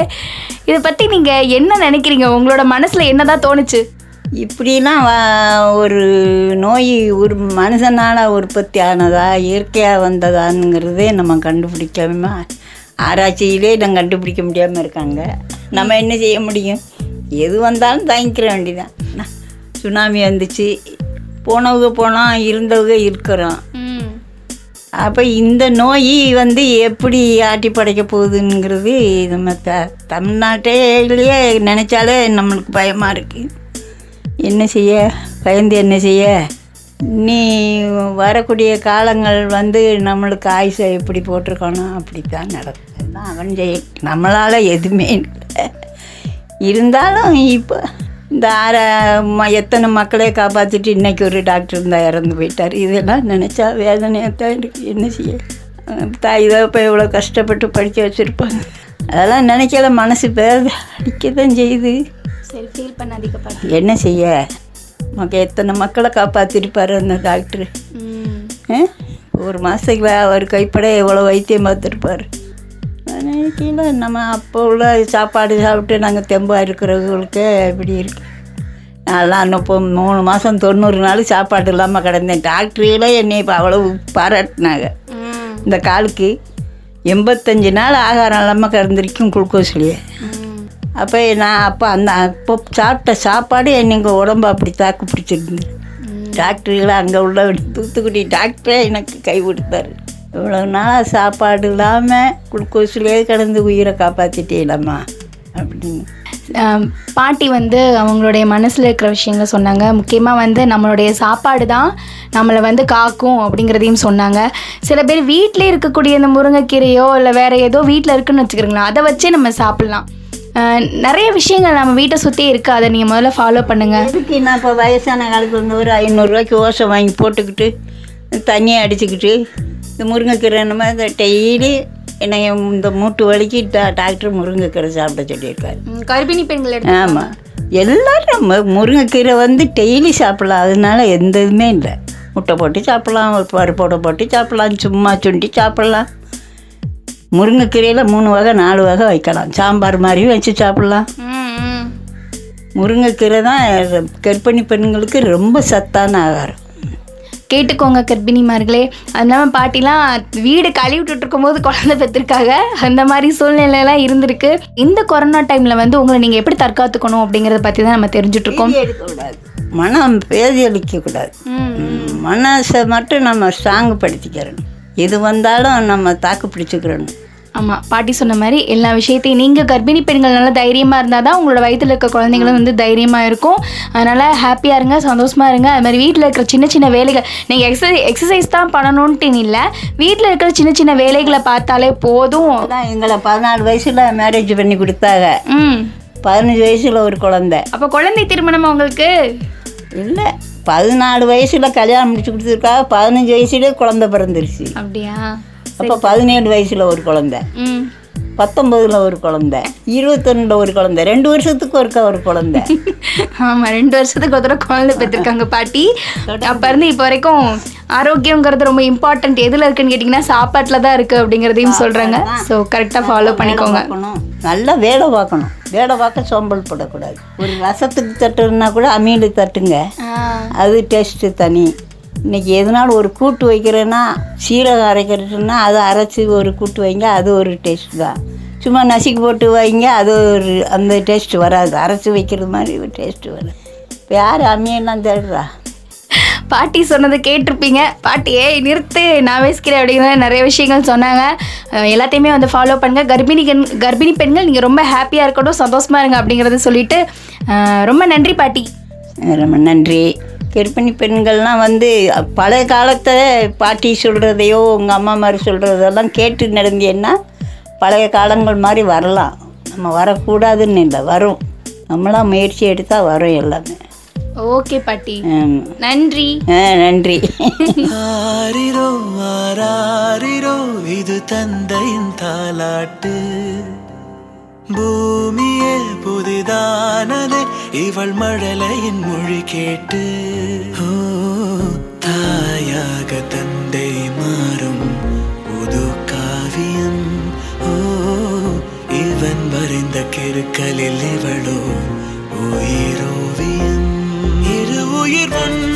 இதை பற்றி நீங்கள் என்ன நினைக்கிறீங்க? உங்களோட மனசில் என்னதான் தோணுச்சு? இப்படிலாம் ஒரு நோய் ஒரு மனுஷனால் உற்பத்தி ஆனதா இயற்கையாக வந்ததாங்கிறதே நம்ம கண்டுபிடிக்காம ஆராய்ச்சியிலே நம்ம கண்டுபிடிக்க முடியாமல் இருக்காங்க. நம்ம என்ன செய்ய முடியும்? எது வந்தாலும் தாங்கிக்கிற வேண்டியதான் சுனாமி வந்துச்சு. போனவங்க போனால் இருந்தவங்க இருக்கிறோம். அப்போ இந்த நோய் வந்து எப்படி ஆட்டி படைக்க போகுதுங்கிறது நம்ம த தமிழ்நாட்டிலேயே நினச்சாலே நம்மளுக்கு பயமாக இருக்குது என்ன செய்ய? பயந்து என்ன செய்ய? நீ வரக்கூடிய காலங்கள் வந்து நம்மளுக்கு ஆயுசை எப்படி போட்டிருக்கணும். அப்படி தான் நடக்கும் அவன் ஜெய். நம்மளால் எதுவுமே இல்லை. இருந்தாலும் இப்போ இந்த ஆற ம- எத்தனை மக்களே காப்பாற்றிட்டு இன்றைக்கி ஒரு டாக்டர் இருந்தால் இறந்து போயிட்டார். இதெல்லாம் நினச்சா வேதனையாக தான் இருக்குது என்ன செய்ய? தாய் இதை இப்போ எவ்வளோ கஷ்டப்பட்டு படிக்க வச்சுருப்பாங்க. அதெல்லாம் நினைக்கல மனசு பேர் அடிக்க தான் செய்யுது. சரி ஃபீல் பண்ணாதீங்க பாட்டி. என்ன செய்ய? மக்கள் எத்தனை மக்களை காப்பாற்றிருப்பார் அந்த டாக்டரு? ஒரு மாதத்துக்கு அவர் கைப்பட எவ்வளோ வைத்தியம் பார்த்துருப்பார்? நினைக்கல நம்ம அப்போ உள்ள சாப்பாடு சாப்பிட்டு நாங்கள் தெம்பாக இருக்கிறவங்களுக்கு இப்படி இருக்கு. நான்லாம் இப்போ மூணு மாதம் தொண்ணூறு நாள் சாப்பாடு இல்லாமல் கிடந்தேன். டாக்டர்களே என்னை இப்போ அவ்வளவு பாராட்டினாங்க. இந்த காலுக்கு எண்பத்தஞ்சு நாள் ஆகாரம் இல்லாமல் கிடந்திருக்கும் குளுக்கோஸ்லேயே. அப்போ நான் அப்போ அந்த அப்போ சாப்பிட்ட சாப்பாடு எனக்கு உடம்பு அப்படி தாக்கு பிடிச்சிருந்து டாக்டருகளை அங்கே உள்ள தூத்துக்குடி டாக்டரே எனக்கு கை கொடுத்தாரு. இவ்வளோ நாளாக சாப்பாடு இல்லாமல் குளுக்கோஸ்லேயே கிடந்து உயிரை காப்பாற்றிட்டேலம்மா அப்படின்னு. பாட்டி வந்து அவங்களுடைய மனசில் இருக்கிற விஷயங்களை சொன்னாங்க. முக்கியமாக வந்து நம்மளுடைய சாப்பாடு தான் நம்மளை வந்து காக்கும் அப்படிங்கிறதையும் சொன்னாங்க. சில பேர் வீட்டிலே இருக்கக்கூடிய இந்த முருங்கைக்கீரையோ இல்லை வேறு ஏதோ வீட்டில் இருக்குன்னு வச்சுக்கிறீங்களா அதை வச்சே நம்ம சாப்பிட்லாம். நிறைய விஷயங்கள் நம்ம வீட்டை சுற்றி இருக்குது அதை நீங்கள் முதல்ல ஃபாலோ பண்ணுங்கள் இதுக்கு நான் இப்போ வயசான காலத்தில் வந்து ஒரு ஐநூறுரூவாய்க்கு ஓசை வாங்கி போட்டுக்கிட்டு தண்ணியை அடிச்சுக்கிட்டு இந்த முருங்கைக்கீரை நம்ம டெய்லி என்னை இந்த மூட்டு வலிக்கு டாக்டர் முருங்கைக்கீரை சாப்பிட சொல்லியிருக்காரு. கர்ப்பிணி பெண்கள் ஆமாம் எல்லாரும் முருங்கைக்கீரை வந்து டெய்லி சாப்பிடலாம். அதனால எந்த இதுவுமே இல்லை. முட்டை போட்டு சாப்பிடலாம் பருப்போட போட்டு சாப்பிடலாம் சும்மா சுண்டி சாப்பிடலாம். முருங்கைக்கீரையில் மூணு வகை நாலு வகை வைக்கலாம். சாம்பார் மாதிரியும் வச்சு சாப்பிடலாம். முருங்கைக்கீரை தான் கர்ப்பிணி பெண்களுக்கு ரொம்ப சத்தான ஆகாரம். கேட்டுக்கோங்க கர்ப்பிணிமார்களே. அது இல்லாமல் பாட்டிலாம் வீடு கழுவி விட்டுட்டு இருக்கும்போது குழந்தை பெற்றிருக்காங்க. அந்த மாதிரி சூழ்நிலையெல்லாம் இருந்திருக்கு. இந்த கொரோனா டைமில் வந்து உங்களை நீங்கள் எப்படி தற்காத்துக்கணும் அப்படிங்கிறத பற்றி தான் நம்ம பேதி எடுக்கக்கூடாது. மனம் பேதி அளிக்கக்கூடாது. மனசை மட்டும் நம்ம ஸ்ட்ராங் படுத்திக்கிறணும். எது வந்தாலும் நம்ம தாக்கு பிடிச்சிக்கிறணும். ஆமாம் பாட்டி சொன்ன மாதிரி எல்லா விஷயத்தையும் நீங்கள் கர்ப்பிணி பெண்கள் நல்லா தைரியமாக இருந்தால் தான் உங்களோட வயித்துல இருக்க குழந்தைங்களும் வந்து தைரியமாக இருக்கும். அதனால் ஹாப்பியாக இருங்க சந்தோஷமாக இருங்க. அது மாதிரி வீட்டில் இருக்கிற சின்ன சின்ன வேலைகள் நீங்கள் எக்ஸசைஸ் எக்ஸசைஸ் தான் பண்ணணுன்ட்டு இல்லை வீட்டில் இருக்கிற சின்ன சின்ன வேலைகளை பார்த்தாலே போதும். அதான் எங்களை பதினாலு வயசில் மேரேஜ் பண்ணி கொடுத்தாங்க. ம். பதினஞ்சு வயசில் ஒரு குழந்தை. அப்போ குழந்தை திருமணம் உங்களுக்கு? இல்லை பதினாலு வயசில் கல்யாணம் முடிச்சு கொடுத்துருக்காங்க பதினஞ்சு வயசுலேயே குழந்தை பிறந்துருச்சு. அப்படியா? அப்போ பதினேழு வயசில் ஒரு குழந்தை. பத்தொம்பதில் ஒரு குழந்தை. இருபத்தொன்னில் ஒரு குழந்தை. ரெண்டு வருஷத்துக்கு ஒருக்கா ஒரு குழந்தை. *laughs* ஆமாம் ரெண்டு வருஷத்துக்கு ஒரு தடவை குழந்தை பெற்றிருக்காங்க பாட்டி. அப்போ இருந்து இப்போ வரைக்கும் ஆரோக்கியங்கிறது ரொம்ப இம்பார்ட்டன்ட் எதில் இருக்குன்னு கேட்டிங்கன்னா சாப்பாட்டில் தான் இருக்குது அப்படிங்கிறதையும் சொல்கிறாங்க ஸோ கரெக்டாக ஃபாலோ பண்ணிக்கோங்க. நல்லா வேலை பார்க்கணும். வேலை பார்க்க சோம்பல் படக்கூடாது. ஒரு ரசத்துக்கு தட்டுன்னா கூட அமீலு தட்டுங்க. அது டேஸ்ட்டு தனி. இன்னைக்கு எதனாலும் ஒரு கூட்டு வைக்கிறேன்னா சீரகம் அரைக்கிறதுன்னா அதை அரைச்சி ஒரு கூட்டு வைங்க அது ஒரு டேஸ்ட் தான். சும்மா நசுக்கி போட்டு வைங்க அது ஒரு அந்த டேஸ்ட் வராது. அரைச்சி வைக்கிறது மாதிரி ஒரு டேஸ்ட் வராது இப்போ யார் அம்மியெல்லாம் தேடுறா? பாட்டி சொன்னதை கேட்டிருப்பீங்க. பாட்டி ஏய் நிறுத்து. நான் பேசிக்கிறேன் அப்படிங்கிற நிறைய விஷயங்கள் சொன்னாங்க. எல்லாத்தையுமே வந்து ஃபாலோ பண்ணுங்க. கர்ப்பிணி பெண் கர்ப்பிணி பெண்கள் நீங்கள் ரொம்ப ஹாப்பியாக இருக்கட்டும் சந்தோஷமா இருங்க அப்படிங்கிறத சொல்லிட்டு ரொம்ப நன்றி பாட்டி. ரொம்ப நன்றி. கர்ப்பிணி பெண்கள்லாம் வந்து பழைய காலத்தை பாட்டி சொல்கிறதையோ உங்கள் அம்மா மாதிரி சொல்கிறதெல்லாம் கேட்டு நடந்தீங்கன்னா பழைய காலங்கள் மாதிரி வரலாம். நம்ம வரக்கூடாதுன்னு இல்லை வரும். நம்மளாம் முயற்சி எடுத்தால் வரும் எல்லாமே. ஓகே பாட்டி. நன்றி. ஆ நன்றி. ஆரிரோ ஆராரிரோ இது தந்தையின் தாலாட்டு பூமியே புதிதானது இவள் மழலையின் மொழி கேட்டு தாயாக தந்தை மாறும் புது காவியம். ஓ இவன் வரைந்த கெருக்களில் இவளோ உயிரோவியம். இரு உயிர் ஒன்று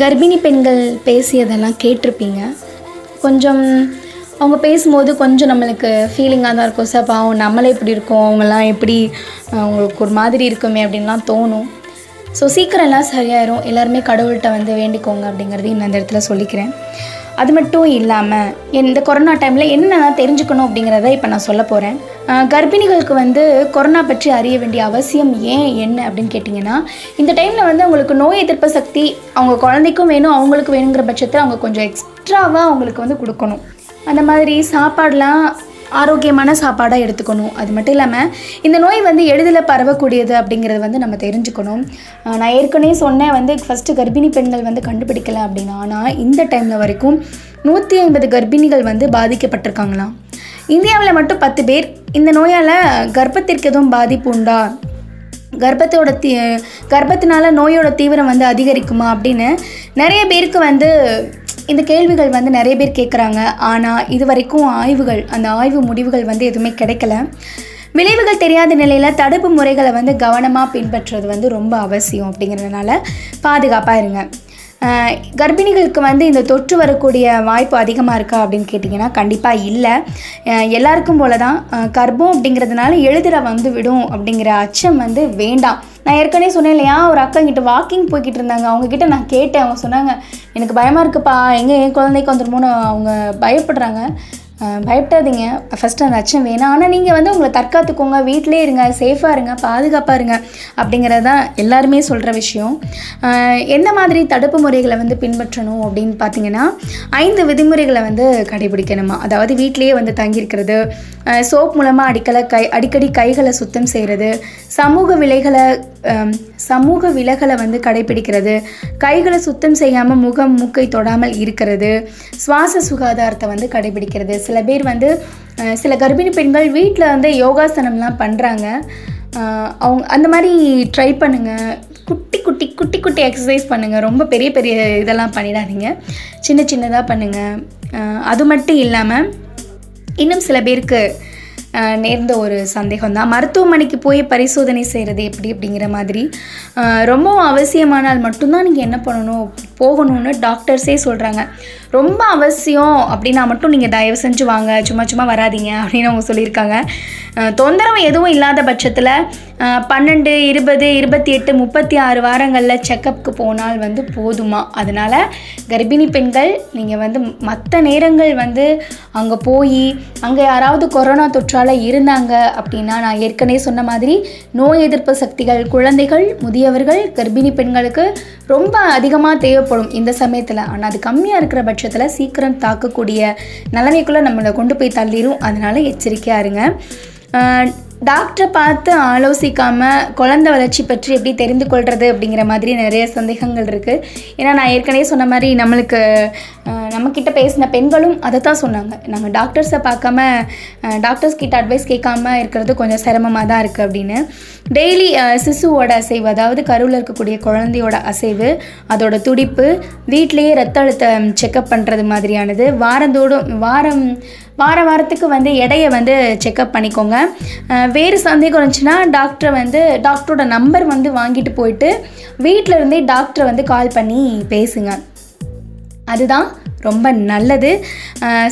கர்ப்பிணி பெண்கள் பேசியதெல்லாம் கேட்டிருப்பீங்க. கொஞ்சம் அவங்க பேசும்போது கொஞ்சம் நம்மளுக்கு ஃபீலிங்காக தான் இருக்கும். சார் பாவம் நம்மளே இப்படி இருக்கோம்? அவங்கெல்லாம் எப்படி அவங்களுக்கு ஒரு மாதிரி இருக்குமே அப்படின்லாம் தோணும். ஸோ சீக்கிரம் எல்லாம் சரியாயிரும். எல்லாருமே கடவுள்கிட்ட வந்து வேண்டிக்கோங்க அப்படிங்கிறதையும் நான் இந்த இடத்துல சொல்லிக்கிறேன். அது மட்டும் இல்லாமல் இந்த கொரோனா டைமில் என்னென்ன தெரிஞ்சுக்கணும் அப்படிங்கிறத இப்போ நான் சொல்ல போகிறேன் கர்ப்பிணிகளுக்கு வந்து கொரோனா பற்றி அறிய வேண்டிய அவசியம் ஏன் என்ன அப்படின்னு கேட்டிங்கன்னா இந்த டைமில் வந்து அவங்களுக்கு நோய் எதிர்ப்பு சக்தி அவங்க குழந்தைக்கும் வேணும் அவங்களுக்கு வேணுங்கிற பட்சத்தில் அவங்க கொஞ்சம் எக்ஸ்ட்ராவாக அவங்களுக்கு வந்து கொடுக்கணும். அந்த மாதிரி சாப்பாடெலாம் ஆரோக்கியமான சாப்பாடாக எடுத்துக்கணும். அது மட்டும் இல்லாமல் இந்த நோய் வந்து எளிதில் பரவக்கூடியது அப்படிங்கிறது வந்து நம்ம தெரிஞ்சுக்கணும். நான் ஏற்கனவே சொன்னேன் வந்து ஃபஸ்ட்டு கர்ப்பிணி பெண்கள் வந்து கண்டுபிடிக்கல அப்படின்னா ஆனால் இந்த டைமில் வரைக்கும் நூற்றி ஐம்பது கர்ப்பிணிகள் வந்து பாதிக்கப்பட்டிருக்காங்களாம். இந்தியாவில் மட்டும் பத்து பேர். இந்த நோயால் கர்ப்பத்திற்கு எதுவும் பாதிப்பு உண்டா? கர்ப்பத்தோட தீ கர்ப்பத்தினால நோயோட தீவிரம் வந்து அதிகரிக்குமா அப்படின்னு நிறைய பேருக்கு வந்து இந்த கேள்விகள் வந்து நிறைய பேர் கேட்குறாங்க ஆனால் இது வரைக்கும் ஆய்வுகள் அந்த ஆய்வு முடிவுகள் வந்து எதுவுமே கிடைக்கல. விளைவுகள் தெரியாத நிலையில் தடுப்பு முறைகளை வந்து கவனமாக பின்பற்றுறது வந்து ரொம்ப அவசியம் அப்படிங்கிறதுனால பாதுகாப்பாக இருங்க. கர்ப்பிணிகளுக்கு வந்து இந்த தொற்று வரக்கூடிய வாய்ப்பு அதிகமாக இருக்கா அப்படின்னு கேட்டிங்கன்னா கண்டிப்பாக இல்லை. எல்லாருக்கும் போல தான் கர்ப்பம் அப்படிங்கிறதுனால எழுதுற வந்து விடும் அப்படிங்கிற அச்சம் வந்து வேண்டாம். நான் ஏற்கனவே சொன்னேன் இல்லையா ஒரு அக்கா கிட்ட வாக்கிங் போய்கிட்டு இருந்தாங்க. அவங்கக்கிட்ட நான் கேட்டேன். அவங்க சொன்னாங்க எனக்கு பயமாக இருக்குப்பா. எங்கே என் குழந்தைக்கு வந்துருமோன்னு அவங்க பயப்படுறாங்க. பயப்படாதீங்க. ஃபஸ்ட்டு அந்த அச்சம் வேணாம். ஆனால் நீங்கள் வந்து உங்களை தற்காத்துக்கோங்க. வீட்டிலே இருங்க. சேஃபாக இருங்க. பாதுகாப்பாக இருங்க. அப்படிங்கிறது தான் எல்லாருமே சொல்கிற விஷயம். என்ன எந்த மாதிரி தடுப்பு முறைகளை வந்து பின்பற்றணும் அப்படின்னு பார்த்தீங்கன்னா ஐந்து விதிமுறைகளை வந்து கடைபிடிக்கணுமா? அதாவது வீட்டிலேயே வந்து தங்கியிருக்கிறது சோப் மூலமாக அடிக்கலை கை அடிக்கடி கைகளை சுத்தம் செய்கிறது சமூக விலைகளை சமூக விலகலை வந்து கடைபிடிக்கிறது. கைகளை சுத்தம் செய்யாமல் முகம் மூக்கை தொடாமல் இருக்கிறது. சுவாச சுகாதாரத்தை வந்து கடைபிடிக்கிறது. சில பேர் வந்து சில கர்ப்பிணி பெண்கள் வீட்டில் வந்து யோகாசனம்லாம் பண்ணுறாங்க அவங்க அந்த மாதிரி ட்ரை பண்ணுங்கள் குட்டி குட்டி குட்டி குட்டி எக்ஸசைஸ் பண்ணுங்கள் ரொம்ப பெரிய பெரிய இதெல்லாம் பண்ணிடாதீங்க. சின்ன சின்னதாக பண்ணுங்கள் அது மட்டும் இல்லாமல் இன்னும் சில பேருக்கு நேர்ந்த ஒரு சந்தேகம் தான் மருத்துவமனைக்கு போய் பரிசோதனை செய்கிறது எப்படி அப்படிங்கிற மாதிரி. ரொம்பவும் அவசியமானால் மட்டும்தான் நீங்கள் என்ன பண்ணணும் போகணும்னு டாக்டர்ஸே சொல்கிறாங்க ரொம்ப அவசியம் அப்படின்னா மட்டும் நீங்கள் தயவு செஞ்சு வாங்க சும்மா சும்மா வராதீங்க அப்படின்னு அவங்க சொல்லியிருக்காங்க. தொந்தரவு எதுவும் இல்லாத பட்சத்தில் பன்னெண்டு இருபது இருபத்தி எட்டு முப்பத்தி ஆறு வாரங்களில் செக்கப்புக்கு போனால் வந்து போதுமா? அதனால் கர்ப்பிணி பெண்கள் நீங்கள் வந்து மற்ற நேரங்கள் வந்து அங்கே போய் அங்கே யாராவது கொரோனா தொற்றால் இருந்தாங்க அப்படின்னா நான் ஏற்கனவே சொன்ன மாதிரி நோய் எதிர்ப்பு சக்திகள் குழந்தைகள் முதியவர்கள் கர்ப்பிணி பெண்களுக்கு ரொம்ப அதிகமாக தேவைப்படும் இந்த சமயத்தில். ஆனால் அது கம்மியாக இருக்கிற பட்சத்தில் சீக்கிரம் தாக்கக்கூடிய நிலைமைக்குள்ளே நம்மளை கொண்டு போய் தள்ளிடும் அதனால எச்சரிக்கையாக இருங்க. டாக்டரை பார்த்து ஆலோசிக்காமல் குழந்தை வளர்ச்சி பற்றி எப்படி தெரிந்து கொள்வது அப்படிங்கிற மாதிரி நிறைய சந்தேகங்கள் இருக்குது ஏன்னா நான் ஏற்கனவே சொன்ன மாதிரி நம்மளுக்கு நம்மக்கிட்ட பேசின பெண்களும் அதை தான் சொன்னாங்க. நாங்கள் டாக்டர்ஸை பார்க்காம டாக்டர்ஸ் கிட்ட அட்வைஸ் கேட்காம இருக்கிறது கொஞ்சம் சிரமமாக தான் இருக்குது அப்படின்னு. டெய்லி சிசுவோட அசைவு அதாவது கருவில் இருக்கக்கூடிய குழந்தையோட அசைவு அதோட துடிப்பு வீட்லேயே ரத்த அழுத்தம் செக்கப் பண்ணுறது மாதிரியானது வாரந்தோடும் வாரம் வார வாரத்துக்கு வந்து எடையை வந்து செக்கப் பண்ணிக்கோங்க. வேறு சந்தேகம் இருந்துச்சுன்னா டாக்டரை வந்து டாக்டரோட நம்பர் வந்து வாங்கிட்டு போயிட்டு வீட்டில் இருந்தே டாக்டரை வந்து கால் பண்ணி பேசுங்க. அதுதான் ரொம்ப நல்லது.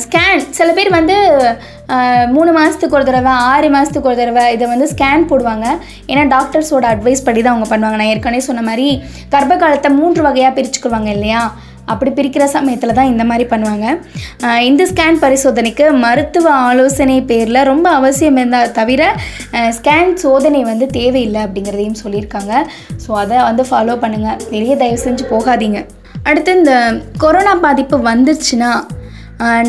ஸ்கேன் சில பேர் வந்து மூணு மாதத்துக்கு ஒரு தடவை ஆறு மாதத்துக்கு ஒரு தடவை இதை வந்து ஸ்கேன் போடுவாங்க. ஏன்னா டாக்டர்ஸோட அட்வைஸ் படி தான் அவங்க பண்ணுவாங்க. நான் ஏற்கனவே சொன்ன மாதிரி கர்ப்ப காலத்தை மூன்று வகையாக பிரிச்சுக்குவாங்க இல்லையா? அப்படி பிரிக்கிற சமயத்தில் தான் இந்த மாதிரி பண்ணுவாங்க. இந்த ஸ்கேன் பரிசோதனைக்கு மருத்துவ ஆலோசனை பேரில் ரொம்ப அவசியம் இருந்தால் தவிர ஸ்கேன் சோதனை வந்து தேவையில்லை அப்படிங்கிறதையும் சொல்லியிருக்காங்க. ஸோ அதை வந்து ஃபாலோ பண்ணுங்கள் வெளியே தயவு செஞ்சு போகாதீங்க. அடுத்து இந்த கொரோனா பாதிப்பு வந்துருச்சுன்னா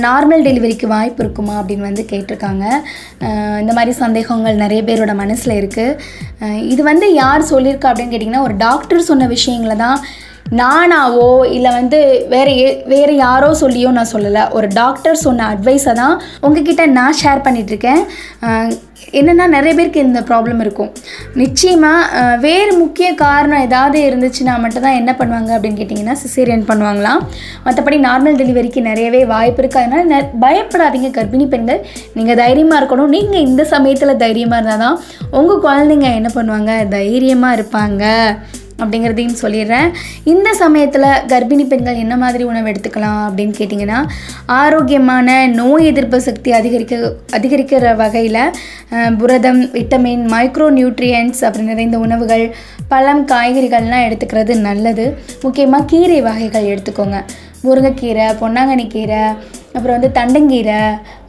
நார்மல் டெலிவரிக்கு வாய்ப்பு இருக்குமா அப்படின்னு வந்து கேட்டிருக்காங்க. இந்த மாதிரி சந்தேகங்கள் நிறைய பேரோட மனசில் இருக்குது இது வந்து யார் சொல்லியிருக்கா அப்படின்னு கேட்டிங்கன்னா ஒரு டாக்டர் சொன்ன விஷயங்களை தான் நானாவோ இல்லை வந்து வேறு வேறு யாரோ சொல்லியோ நான் சொல்லலை. ஒரு டாக்டர் சொன்ன அட்வைஸை தான் உங்ககிட்ட நான் ஷேர் பண்ணிகிட்ருக்கேன் என்னென்னா நிறைய பேருக்கு இந்த ப்ராப்ளம் இருக்கும். நிச்சயமாக வேறு முக்கிய காரணம் ஏதாவது இருந்துச்சுன்னா மட்டும்தான் என்ன பண்ணுவாங்க அப்படின்னு கேட்டிங்கன்னா சிசேரியன் பண்ணுவாங்களாம். மற்றபடி நார்மல் டெலிவரிக்கு நிறையவே வாய்ப்பு இருக்குது அதனால் நெ- பயப்படாதீங்க கர்ப்பிணி பெண்கள். நீங்கள் தைரியமாக இருக்கணும். நீங்கள் இந்த சமயத்தில் தைரியமாக இருந்தால் தான் உங்கள் குழந்தைங்க என்ன பண்ணுவாங்க? தைரியமாக இருப்பாங்க. அப்படிங்கிறதையும் சொல்லிடுறேன். இந்த சமயத்தில் கர்ப்பிணி பெண்கள் என்ன மாதிரி உணவு எடுத்துக்கலாம் அப்படின்னு கேட்டிங்கன்னா ஆரோக்கியமான நோய் எதிர்ப்பு சக்தி அதிகரிக்க அதிகரிக்கிற வகையில் புரதம் விட்டமின் மைக்ரோ நியூட்ரியன்ட்ஸ் அப்படி நிறைந்த உணவுகள் பழம் காய்கறிகள்லாம் எடுத்துக்கிறது நல்லது. முக்கியமாக கீரை வகைகள் எடுத்துக்கோங்க. முருங்கைக்கீரை பொன்னாங்கண்ணி கீரை அப்புறம் வந்து தண்டங்கீரை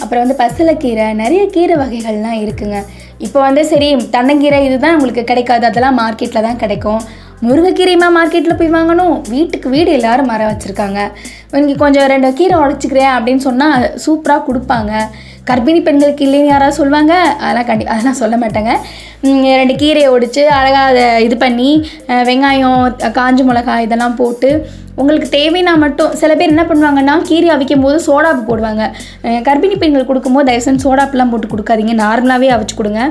அப்புறம் வந்து பசலைக்கீரை நிறைய கீரை வகைகள்லாம் இருக்குங்க. இப்போ வந்து சரி தண்டங்கீரை இதுதான் உங்களுக்கு கிடைக்காது. அதெல்லாம் மார்க்கெட்டில் தான் கிடைக்கும். முருங்கைக்கீரையுமா மார்க்கெட்டில் போய் வாங்கணும். வீட்டுக்கு வீடு எல்லாரும் மரம் வச்சுருக்காங்க. நீங்கள் கொஞ்சம் ரெண்டு கீரை உடச்சிக்கிறேன் அப்படின்னு சொன்னால் சூப்பராக கொடுப்பாங்க. கர்ப்பிணி பெண்களுக்கு இல்லைன்னு யாராவது சொல்லுவாங்க? அதெல்லாம் கண்டி அதெல்லாம் சொல்ல மாட்டாங்க. ரெண்டு கீரையை ஒடிச்சு அழகாக அதை இது பண்ணி வெங்காயம் காஞ்ச மிளகாய் இதெல்லாம் போட்டு உங்களுக்கு தேவைன்னா மட்டும் சில பேர் என்ன பண்ணுவாங்கன்னா கீரை அவிக்கும் போது சோடாப்பு போடுவாங்க. கர்ப்பிணி பெண்கள் கொடுக்கும்போது தயவுசெய்து சோடாப்புலாம் போட்டு கொடுக்காதீங்க. நார்மலாகவே அவிச்சு கொடுங்க.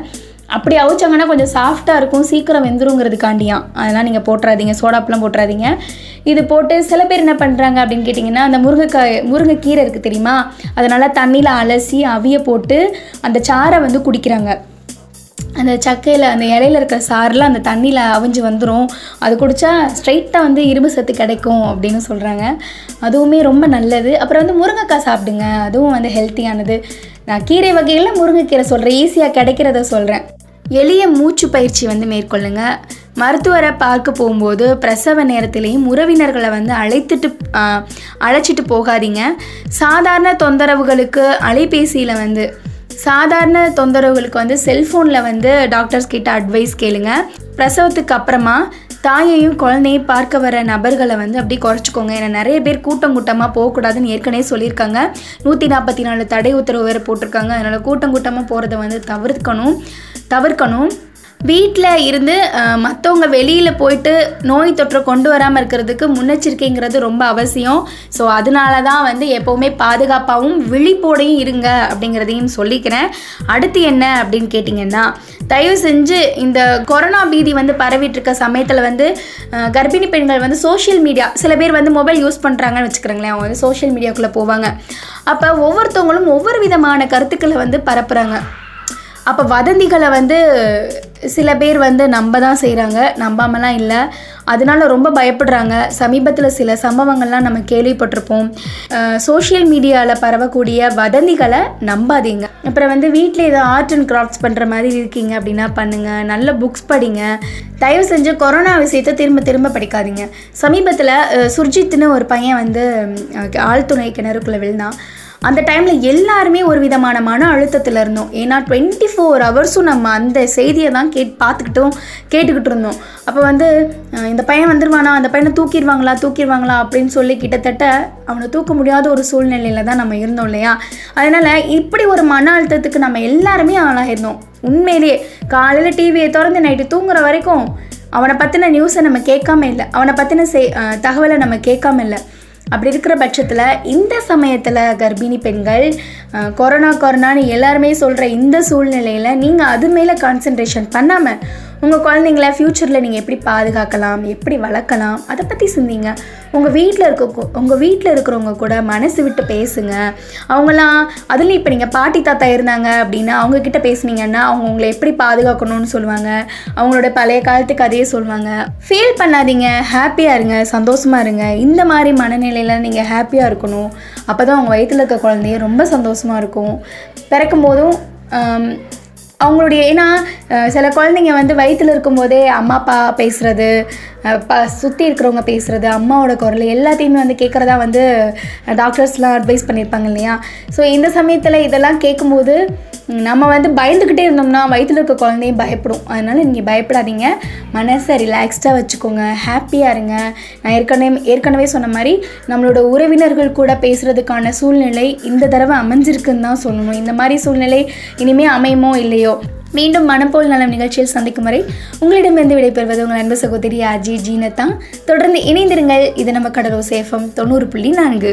அப்படி அவிச்சாங்கன்னா கொஞ்சம் சாஃப்டாக இருக்கும். சீக்கிரம் வெந்துருங்கிறதுக்காண்டியாம் அதெல்லாம் நீங்கள் போட்டுறாதீங்க. சோடாப்பெலாம் போட்டுறாதீங்க. இது போட்டு சில பேர் என்ன பண்ணுறாங்க அப்படின்னு கேட்டிங்கன்னா அந்த முருங்கைக்காய் முருங்கைக்கீரை இருக்குது தெரியுமா? அதனால் தண்ணியில் அலசி அவிய போட்டு அந்த சாறை வந்து குடிக்கிறாங்க. அந்த சக்கையில் அந்த இலையில இருக்கிற சாரெலாம் அந்த தண்ணியில் அவிஞ்சு வந்துடும் அது குடித்தா ஸ்ட்ரைட்டாக வந்து இரும்பு சத்து கிடைக்கும் அப்படின்னு சொல்கிறாங்க அதுவுமே ரொம்ப நல்லது. அப்புறம் வந்து முருங்கைக்காய் சாப்பிடுங்க. அதுவும் வந்து ஹெல்த்தியானது நான் கீரை வகையில் முருங்கைக்கீரை சொல்கிறேன் ஈஸியாக கிடைக்கிறத சொல்கிறேன் எளிய மூச்சு பயிற்சி வந்து மேற்கொள்ளுங்க. மருத்துவரை பார்க்க போகும்போது பிரசவ நேரத்திலையும் உறவினர்களை வந்து அழைத்துட்டு அழைச்சிட்டு போகாதீங்க. சாதாரண தொந்தரவுகளுக்கு அலைபேசியில் வந்து சாதாரண தொந்தரவுகளுக்கு வந்து செல்ஃபோனில் வந்து டாக்டர்ஸ் கிட்ட அட்வைஸ் கேளுங்க. பிரசவத்துக்கு அப்புறமா தாயையும் குழந்தையும் பார்க்க வர நபர்களை வந்து அப்படியே குறைச்சிக்கோங்க. ஏன்னா நிறைய பேர் கூட்டம் கூட்டமாக போகக்கூடாதுன்னு ஏற்கனவே சொல்லியிருக்காங்க. நூற்றி நாற்பத்தி நாலு தடை உத்தரவு வேறு போட்டிருக்காங்க. அதனால் கூட்டம் கூட்டமாக போகிறத வந்து தவிர்க்கணும். தவிர்க்கணும். வீட்டில் இருந்து மற்றவங்க வெளியில் போயிட்டு நோய் தொற்றை கொண்டு வராமல் இருக்கிறதுக்கு முன்னெச்சரிக்கைங்கிறது ரொம்ப அவசியம். ஸோ அதனால தான் வந்து எப்போவுமே பாதுகாப்பாகவும் விழிப்போடையும் இருங்க அப்படிங்கிறதையும் சொல்லிக்கிறேன். அடுத்து என்ன அப்படின்னு கேட்டிங்கன்னா தயவு செஞ்சு இந்த கொரோனா பீதி வந்து பரவிட்டு இருக்க சமயத்தில் வந்து கர்ப்பிணி பெண்கள் வந்து சோஷியல் மீடியா சில பேர் வந்து மொபைல் யூஸ் பண்ணுறாங்கன்னு வச்சுக்கிறோங்களேன் அவங்க வந்து சோஷியல் மீடியாக்குள்ளே போவாங்க. அப்போ ஒவ்வொருத்தவங்களும் ஒவ்வொரு விதமான கருத்துக்களை வந்து பரப்புகிறாங்க அப்போ வதந்திகளை வந்து சில பேர் வந்து நம்ப தான் செய்கிறாங்க நம்பாமலாம் இல்லை. அதனால ரொம்ப பயப்படுறாங்க. சமீபத்தில் சில சம்பவங்கள்லாம் நம்ம கேள்விப்பட்டிருப்போம். சோஷியல் மீடியாவில் பரவக்கூடிய வதந்திகளை நம்பாதீங்க. அப்புறம் வந்து வீட்டில் ஏதோ ஆர்ட் அண்ட் கிராஃப்ட்ஸ் பண்ணுற மாதிரி இருக்கீங்க அப்படின்னா பண்ணுங்கள் நல்ல புக்ஸ் படிங்க. தயவு செஞ்சு கொரோனா விஷயத்தை திரும்ப திரும்ப படிக்காதீங்க. சமீபத்தில் சுர்ஜித்னு ஒரு பையன் வந்து ஆழ்துணை கிணறுக்குள்ளே விழுந்தான். அந்த டைமில் எல்லாருமே ஒரு விதமான மன அழுத்தத்தில் இருந்தோம். ஏன்னா டுவெண்ட்டி ஃபோர் ஹவர்ஸும் நம்ம அந்த செய்தியை தான் கேட் பார்த்துக்கிட்டும் கேட்டுக்கிட்டு இருந்தோம். அப்போ வந்து இந்த பையன் வந்துடுவானா அந்த பையனை தூக்கிடுவாங்களா? தூக்கிடுவாங்களா? அப்படின்னு சொல்லி கிட்டத்தட்ட அவனை தூக்க முடியாத ஒரு சூழ்நிலையில் தான் நம்ம இருந்தோம் இல்லையா? அதனால் இப்படி ஒரு மன அழுத்தத்துக்கு நம்ம எல்லாருமே ஆளாகிருந்தோம் உண்மையிலேயே காலையில் டிவியை திறந்து நைட்டு தூங்குற வரைக்கும் அவனை பற்றின நியூஸை நம்ம கேட்காம இல்லை. அவனை பற்றின செய் தகவலை நம்ம கேட்காம இல்லை. அப்படி இருக்கிற பட்சத்தில் இந்த சமயத்தில் கர்ப்பிணி பெண்கள் கொரோனா கொரோனான்னு எல்லாருமே சொல்கிற இந்த சூழ்நிலையில் நீங்கள் அது மேலே கான்சென்ட்ரேஷன் பண்ணாமல் உங்கள் குழந்தைங்கள ஃப்யூச்சரில் நீங்கள் எப்படி பாதுகாக்கலாம் எப்படி வளர்க்கலாம் அதை பற்றி சிந்திங்க. உங்கள் வீட்டில் இருக்க உங்கள் வீட்டில் இருக்கிறவங்க கூட மனசு விட்டு பேசுங்க. அவங்களாம் அதுலேயும் இப்போ நீங்கள் பாட்டி தாத்தா இருந்தாங்க அப்படின்னா அவங்கக்கிட்ட பேசுனீங்கன்னா அவங்க உங்களை எப்படி பாதுகாக்கணும்னு சொல்லுவாங்க. அவங்களோட பழைய காலத்து கதையை சொல்லுவாங்க. ஃபீல் பண்ணாதீங்க. ஹாப்பியாக இருங்க. சந்தோஷமாக இருங்க. இந்த மாதிரி மனநிலையில் நீங்கள் ஹாப்பியாக இருக்கணும். அப்போ தான் அவங்க வயிற்றில் இருக்க குழந்தைய ரொம்ப சந்தோஷமாக இருக்கும். பிறக்கும் போதும் அவங்களுடைய ஏன்னா சில குழந்தைங்க வந்து வயிற்றில் இருக்கும்போதே அம்மா அப்பா பேசுகிறது ப சுற்றி இருக்கிறவங்க பேசுகிறது அம்மாவோட குரல் எல்லாத்தையுமே வந்து கேட்குறதா வந்து டாக்டர்ஸ்லாம் அட்வைஸ் பண்ணியிருப்பாங்க இல்லையா? ஸோ இந்த சமயத்தில் இதெல்லாம் கேட்கும்போது நம்ம வந்து பயந்துக்கிட்டே இருந்தோம்னா வயிற்றில் இருக்க குழந்தையும் பயப்படும். அதனால் நீங்கள் பயப்படாதீங்க. மனசை ரிலாக்ஸ்டாக வச்சுக்கோங்க. ஹாப்பியாக இருங்க. நான் ஏற்கனவே ஏற்கனவே சொன்ன மாதிரி நம்மளோட உறவினர்கள் கூட பேசுகிறதுக்கான சூழ்நிலை இந்த தடவை அமைஞ்சிருக்குன்னு தான் சொல்லணும். இந்த மாதிரி சூழ்நிலை இனிமேல் அமையுமோ இல்லையோ மீண்டும் மனப்போல் நலம் நிகழ்ச்சியில் சந்திக்கும் வரை உங்களிடமிருந்து விடைபெறுவது உங்கள் அன்பு சகோதரி அஜி ஜீனத்தான் தொடர்ந்து இணைந்திருங்கள். இது நம்ம கடலோ சேஃபம் தொண்ணூறு புள்ளி நான்கு.